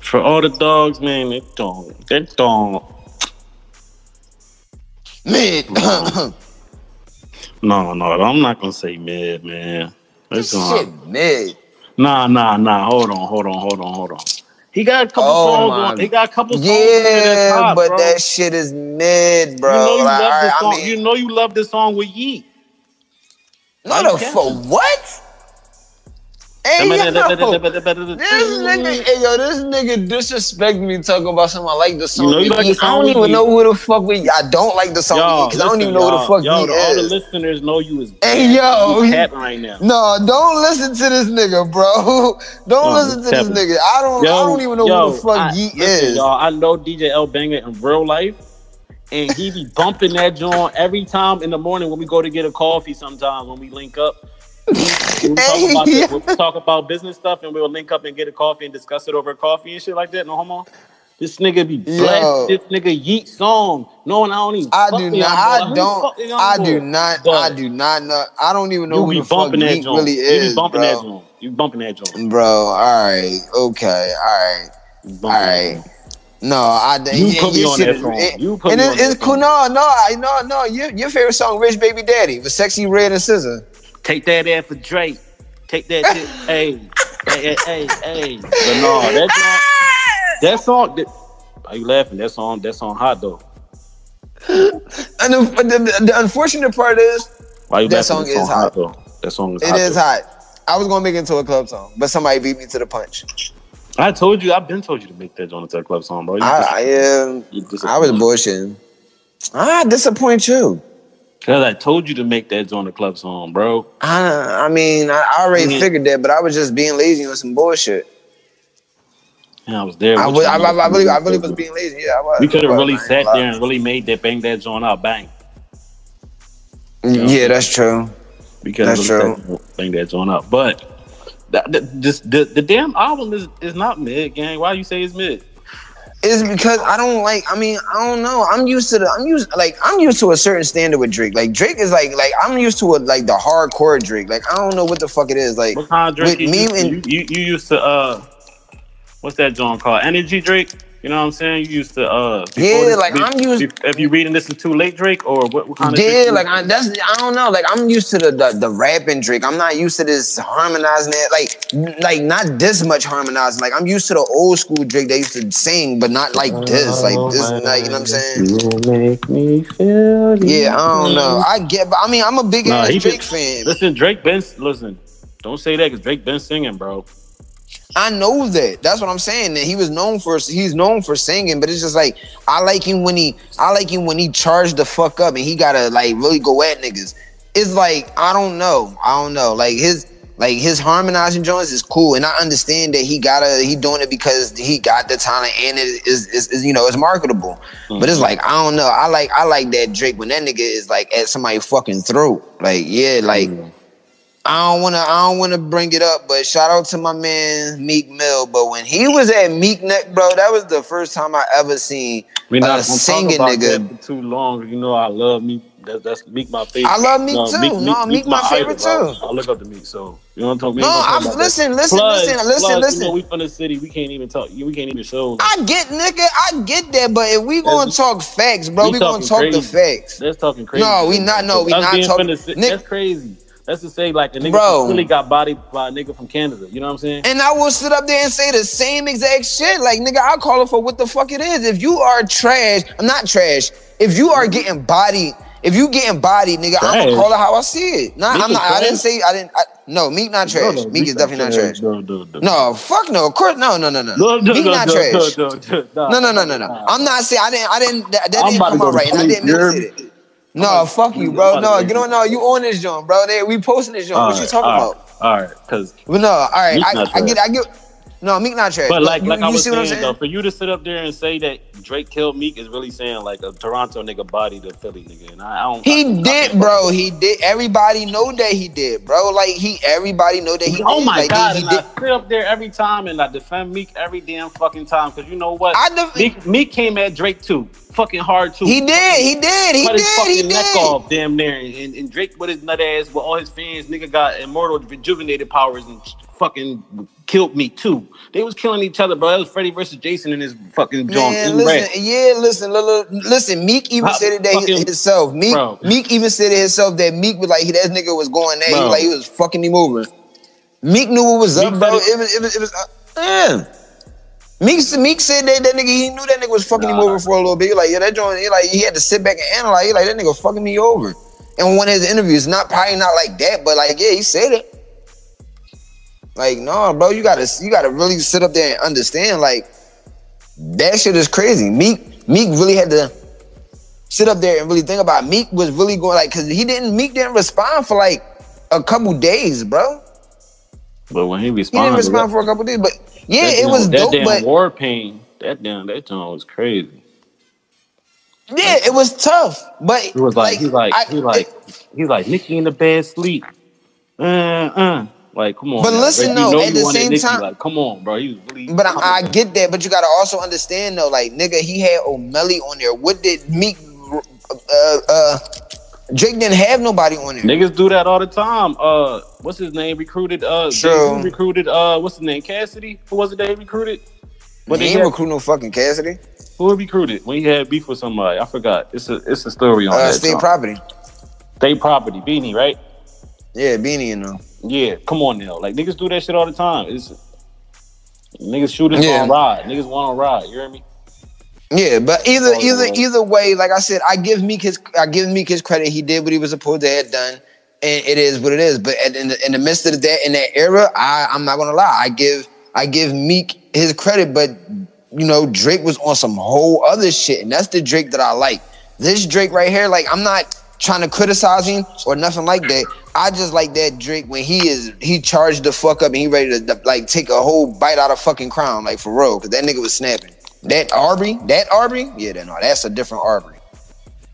For all the dogs, man, they don't. They don't. Mid. No, no, I'm not gonna say mid, man. It's Shit, mid. Nah, nah, nah. Hold on, hold on, hold on, hold on. He got a couple Oh, songs my- on. He got a couple songs. that's Yeah, hot, but bro. that shit is mid, bro. you know you Like, love I- this I song. mean- you know you love this song with Yeat. No, the for what? Hey, yo, this nigga, hey, yo, this nigga disrespect me talking about something I like the song. You know you like the I don't even know who the fuck we. I don't like the song because I don't even know who the fuck he all the listeners know you is Hey, yo, he- right now. No, don't listen to this nigga, bro. Don't listen to this nigga. I don't. I don't even know who the fuck listen, is. Y'all, I know DJ L Banga in real life, and he be bumping that joint every time in the morning when we go to get a coffee. Sometimes when we link up, we, we talk, about Hey, the- we talk about business stuff, and we'll link up and get a coffee and discuss it over coffee and shit like that. No homo. This nigga be Yo. this nigga Yeat song, knowing I don't even. I do not. I Like, who the don't. I do not. I do not know. I don't even know You who the fuck Yeat really you is, be bumping bro. that joint. You bumping that joint. Bro, all right, okay, All right. All right. all bumping that right. joint. No, I. You put me on that song. it- You put and me it, on it's that cool. No, no, I no, no. Your your favorite song, "Rich Baby Daddy," with "Sexyy Red and SZA." Take that ass for Drake. Take that shit. hey, hey, hey, hey, hey. But no, that song, that song. That, are you laughing? That song, that song hot though. And the, the, the, unfortunate part is, Why you That laughing? song is hot. though. That song is it hot. is though. hot. I was gonna make it into a club song, but somebody beat me to the punch. I told you. I've been told you to make that Jonathan Club song, bro. You I, just- I just- I was bullshitting. I disappoint you. Cause I told you to make that Jonathan Club song, bro. I, I mean, I, I already Mhm. figured that, but I was just being lazy on some bullshit. And I was there. I, with was, you. I, I, I really, I really was being lazy. Yeah, I was. We could have really sat there and really made that bang that joint out bang. lie. Yeah, that's true. Could That's really and bang that joint out. But the, the, this, the, the damn album is, is not mid, gang. Why you say it's mid? It's because I don't like. I mean, I don't know. I'm used to the. I'm used like I'm used to a certain standard with Drake. Like Drake is like like I'm used to a, like the hardcore Drake. Like I don't know what the fuck it is. Like What kind of Drake With you, me used to, and- you, you, you used to uh what's that joint called? Energy Drake? You know what I'm saying? You used to uh before Yeah, this- like, be- I'm used- be- if you reading this is too late Drake or what, what kind of yeah, like I, that's I don't know. Like I'm used to the, the the rapping Drake. I'm not used to this harmonizing it. Like like not this much harmonizing. Like I'm used to the old school Drake they used to sing, but not like this. Like this. Like, you know what I'm saying? You make me feel Yeah, I don't know. I get, but I mean, I'm a big Nah, ass he Drake been- fan. Listen, Drake been listen. Don't say that because Drake been singing, bro. I know that. That's what I'm saying. That he was known for he's known for singing, but it's just like I like him when he I like him when he charged the fuck up and he gotta like really go at niggas. It's like I don't know. I don't know. Like his like his harmonizing joints is cool, and I understand that he gotta he doing it because he got the talent and it is, is, is you know it's marketable. Mm-hmm. But it's like I don't know. I like I like that Drake when that nigga is like at somebody fucking throat. Like yeah, like. Mm-hmm I don't wanna I don't wanna bring it up, but shout out to my man Meek Mill. But when he was at Meek Neck, bro, that was the first time I ever seen we not a singing nigga. too long. You know I love Meek. That's, that's Meek my favorite. I love Meek no, too. Meek, no, Meek, Meek my, my, favorite idol, too. I look up to Meek, so you know what I'm talking. No, I'm listen, listen, plus, listen, listen, plus, listen. You know, we from the city. We can't even talk. We can't even show. I get, nigga. I get that, but if we gonna talk facts, bro, we, we gonna talk crazy. the facts. That's talking crazy. No, we not. No, we not talking. That's crazy. That's to say, like a nigga Bro. really got bodied by a nigga from Canada. You know what I'm saying? And I will sit up there and say the same exact shit. Like, nigga, I'll call it for what the fuck it is. If you are trash, I'm not trash. If you are getting bodied, if you getting bodied, nigga, trash. I'm gonna call it how I see it. Nah, I'm not. I didn't say. I didn't. I, no, Meek not trash. No, no, Meek, is definitely not trash. No, no, no. no, fuck no. Of course, no, no, no, no. no, no Meek no, not no, trash. No, no, no, no, no, no, no. I'm not saying. I didn't. I didn't. That, that didn't come out right. And I didn't mean to say that. No, fuck you, bro. No, you don't know. You on this joint, bro. They, we posting this joint. What right, you talking all about? All right, because. But no, all right. I, I, get. I get. No, Meek not trash. But like, you, like I was saying, saying, though, for you to sit up there and say that Drake killed Meek is really saying like a Toronto nigga body the Philly nigga, and I, I don't. He I, did, I bro. He did. Everybody know that he did, bro. Like he, everybody know that he. Oh did. my like, god! He, he did. I sit up there every time and I defend Meek every damn fucking time because you know what? I def- Meek, Meek came at Drake too, fucking hard too. He did. He did. He cut did. his fucking he neck did. off, damn near, and, and Drake with his nut ass with all his fans, nigga got immortal rejuvenated powers and fucking killed me too. They was killing each other, bro. That was Freddie versus Jason in his fucking joint. Man, listen, yeah, listen, listen. Meek even How, said it that fucking, himself. Meek, bro. Meek even said it himself that Meek was like, that nigga was going there. He was like he was fucking him over. Meek knew what was Meek up, bro. It was, it was, it was, uh. Meek, Meek said that that nigga, he knew that nigga was fucking nah. him over for a little bit. He like, yeah, that joint, he like, he had to sit back and analyze. He like, that nigga fucking me over. And one of his interviews, not probably not like that, but like, yeah, he said it. Like, no, bro, you gotta you gotta really sit up there and understand. Like, that shit is crazy. Meek Meek really had to sit up there and really think about. It. Meek was really going like because he didn't Meek didn't respond for like a couple days, bro. But when he responded, he didn't respond for a couple days. But yeah, it was that dope. Damn but war pain, that damn that joint was crazy. Yeah, it was tough, but it was like, like he's like I, he's like it, he's like Nicki in the bed sleep. Uh, uh. Like, come on. But man. listen, though, you know at the same Nicki, time, like, come on, bro. He was really. But I, I, get that. But you gotta also understand, though, like, nigga, he had Omelly on there. What did Meek? Uh, uh, Drake didn't have nobody on there. Niggas do that all the time. Uh, what's his name? Recruited. Uh, True. recruited. Uh, what's his name? Cassidy. Who was it They recruited? But he ain't recruit no fucking Cassidy. Who recruited when he had beef with somebody? I forgot. It's a it's a story on uh, that. State property. State property. Beanie, right? Yeah, Beanie, you know. Yeah, come on now. Like niggas do that shit all the time. It's niggas shooters yeah. on ride. Niggas want on ride. You hear me? Yeah, but either oh, either either way, like I said, I give Meek his I give Meek his credit. He did what he was supposed to have done, and it is what it is. But in the, in the midst of that in that era, I I'm not gonna lie. I give I give Meek his credit, but you know Drake was on some whole other shit, and that's the Drake that I like. This Drake right here, like I'm not trying to criticize him or nothing like that. I just like that Drake when he is he charged the fuck up and he ready to like take a whole bite out of fucking crown like for real because that nigga was snapping. That Arbery, that Arbery, yeah, that, no, that's a different Arbery.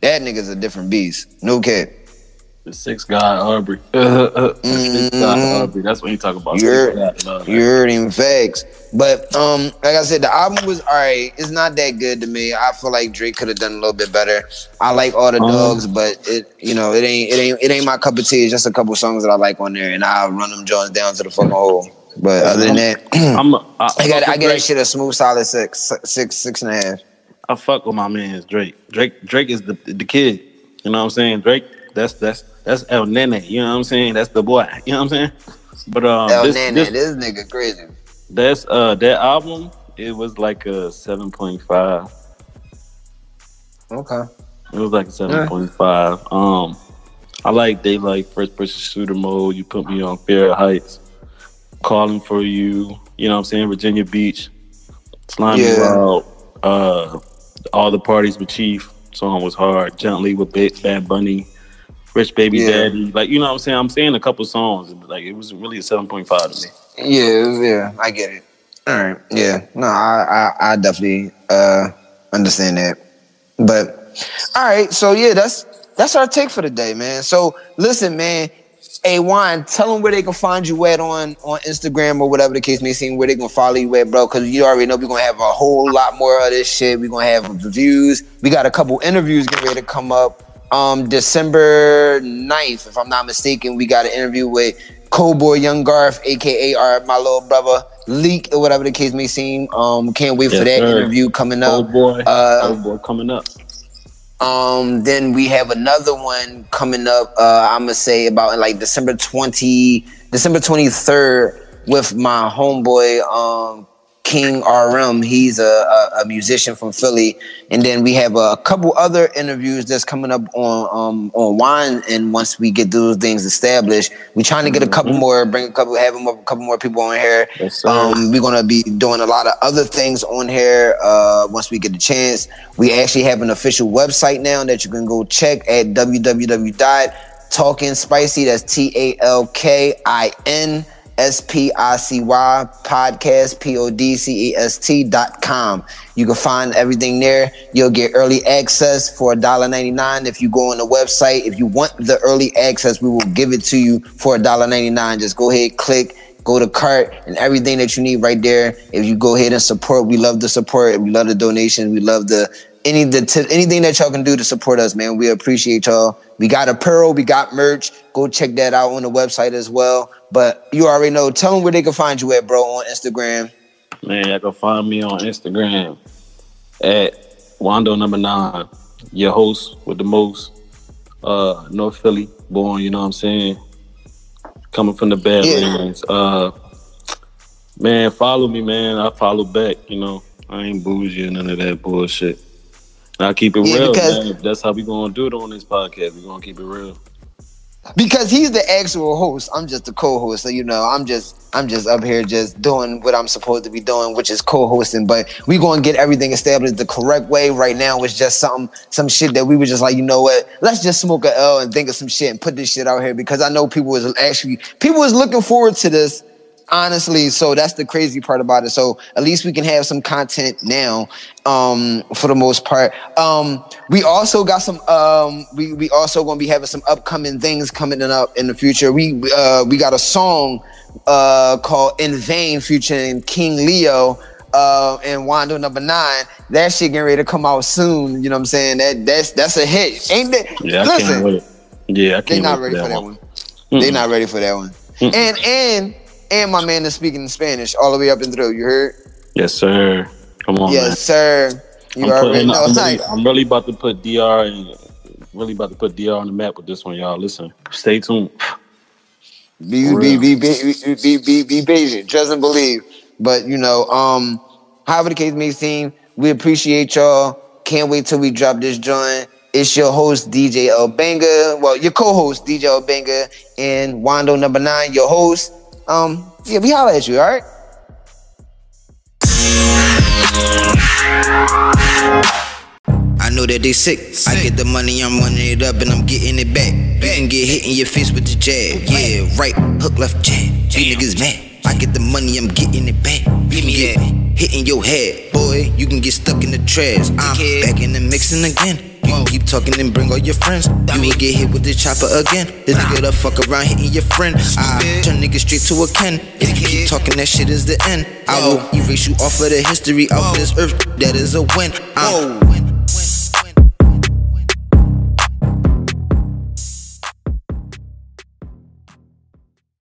That nigga's a different beast. No cap. The six guy mm-hmm. Six guy Arbery. That's what he talk about. You heard, you heard him facts. But um, like I said, the album was all right. It's not that good to me. I feel like Drake could have done a little bit better. I like all the um, dogs, but it you know it ain't it ain't it ain't my cup of tea. It's just a couple songs that I like on there, and I'll run them joints down to the fucking hole. But other than that, I'm, I, I, I got I get that shit a smooth solid six six six and a half. I fuck with my man Drake. Drake Drake is the the kid. You know what I'm saying? Drake. That's that's that's El Nene. You know what I'm saying? That's the boy. You know what I'm saying? But um, El this, Nene, this, this nigga crazy. That's uh that album. It was like a seven point five. Okay. It was like a seven point yeah. five. Um, I like they like first person shooter mode. You put me on fair heights. Calling for you. You know what I'm saying? Virginia Beach, Slimy Yeah. Wild, uh, all the parties with Chief. Song was hard. Gently with Ba- Bad Bunny, Rich Baby Yeah. Daddy. Like you know what I'm saying? I'm saying a couple songs. Like it was really a 7.5 to me. Yeah, yeah, I get it. All right, yeah, no, I, I, I definitely uh understand that. But all right, so yeah, that's that's our take for the day, man. So listen, man. Hey, Juan, tell them where they can find you at on on Instagram or whatever the case may seem, where they can follow you at, bro. Because you already know we're gonna have a whole lot more of this shit. We're gonna have reviews. We got a couple interviews getting ready to come up. Um, December 9th, if I'm not mistaken, we got an interview with Cowboy Young Garth, aka our my little brother Leak, or whatever the case may seem. Um, can't wait for that sir. interview coming up. Old boy, Uh, old boy coming up. Um, then we have another one coming up. Uh, I'm gonna say about like December twenty, December twenty third, with my homeboy um King RM. He's a, a, a musician from Philly, and then we have a couple other interviews that's coming up on um on Wine. And once we get those things established, we're trying to get a couple more, bring a couple, have a couple more people on here. Yes. Um, we're gonna be doing a lot of other things on here uh, once we get the chance. We actually have an official website now that you can go check at www.talkinspicy. That's T A L K I N S P I C Y podcast P O D C E S T dot com. You can find everything there. You'll get early access for $1.99 if you go on the website. If you want the early access, we will give it to you for $1.99. Just go ahead, click go to cart and everything that you need right there. If you go ahead and support, we love the support. We love the donations. We love the any the t- anything that y'all can do to support us, man. We appreciate y'all. We got apparel, we got merch. Go check that out on the website as well. But you already know. Tell them where they can find you at, bro, on Instagram. Man, y'all can find me on Instagram at Juando number nine, your host with the most, uh, North Philly born, you know what I'm saying? Coming from the Badlands. Uh man, follow me, man. I follow back, you know. I ain't bougie or none of that bullshit. I keep it Yeah, real, because- man. That's how we gonna do it on this podcast. we gonna keep it real. because he's the actual host i'm just the co-host so you know i'm just i'm just up here just doing what i'm supposed to be doing which is co-hosting but we gonna get everything established the correct way right now it's just something some shit that we were just like you know what let's just smoke a l and think of some shit and put this shit out here because i know people was actually people was looking forward to this honestly so that's the crazy part about it so at least we can have some content now um for the most part um we also got some um we we also gonna be having some upcoming things coming up in the future we uh we got a song uh called in vain featuring king leo uh and juando number nine that shit getting ready to come out soon you know what i'm saying that that's that's a hit ain't that Yeah, I can't wait. Yeah, I can't they not ready for that one. Mm-mm. They not ready for that one. Mm-mm. And and and my man is speaking Spanish all the way up and through. You heard? Yes, sir. Come on, man. yes, sir. You I'm, already putting, know. I'm, really, I'm really about to put DR and really about to put DR on the map with this one, y'all. Listen, stay tuned. be, be, be, be, be, be, be, patient. Trust and believe. But you know, um, however the case may seem, we appreciate y'all. Can't wait till we drop this joint. It's your host, DJ El Banga. Well, your co-host, DJ El Banga, and Juando number nine, your host. Um, yeah, we holla at you, all right? I know that they sick. I get the money, I'm running it up and I'm getting it back. You can get hit in your face with the jab. Yeah, right, hook, left, jab. You niggas mad. I get the money, I'm getting it back. You can get hit in your head. Boy, you can get stuck in the trash. I'm back in the mixing again. You can keep talking and bring all your friends. You will get hit with the chopper again. The nigga that fuck around hitting your friend. I turn niggas straight to a Ken. If you keep talking, that shit is the end. I will erase you off of the history of this earth. That is a win. I'm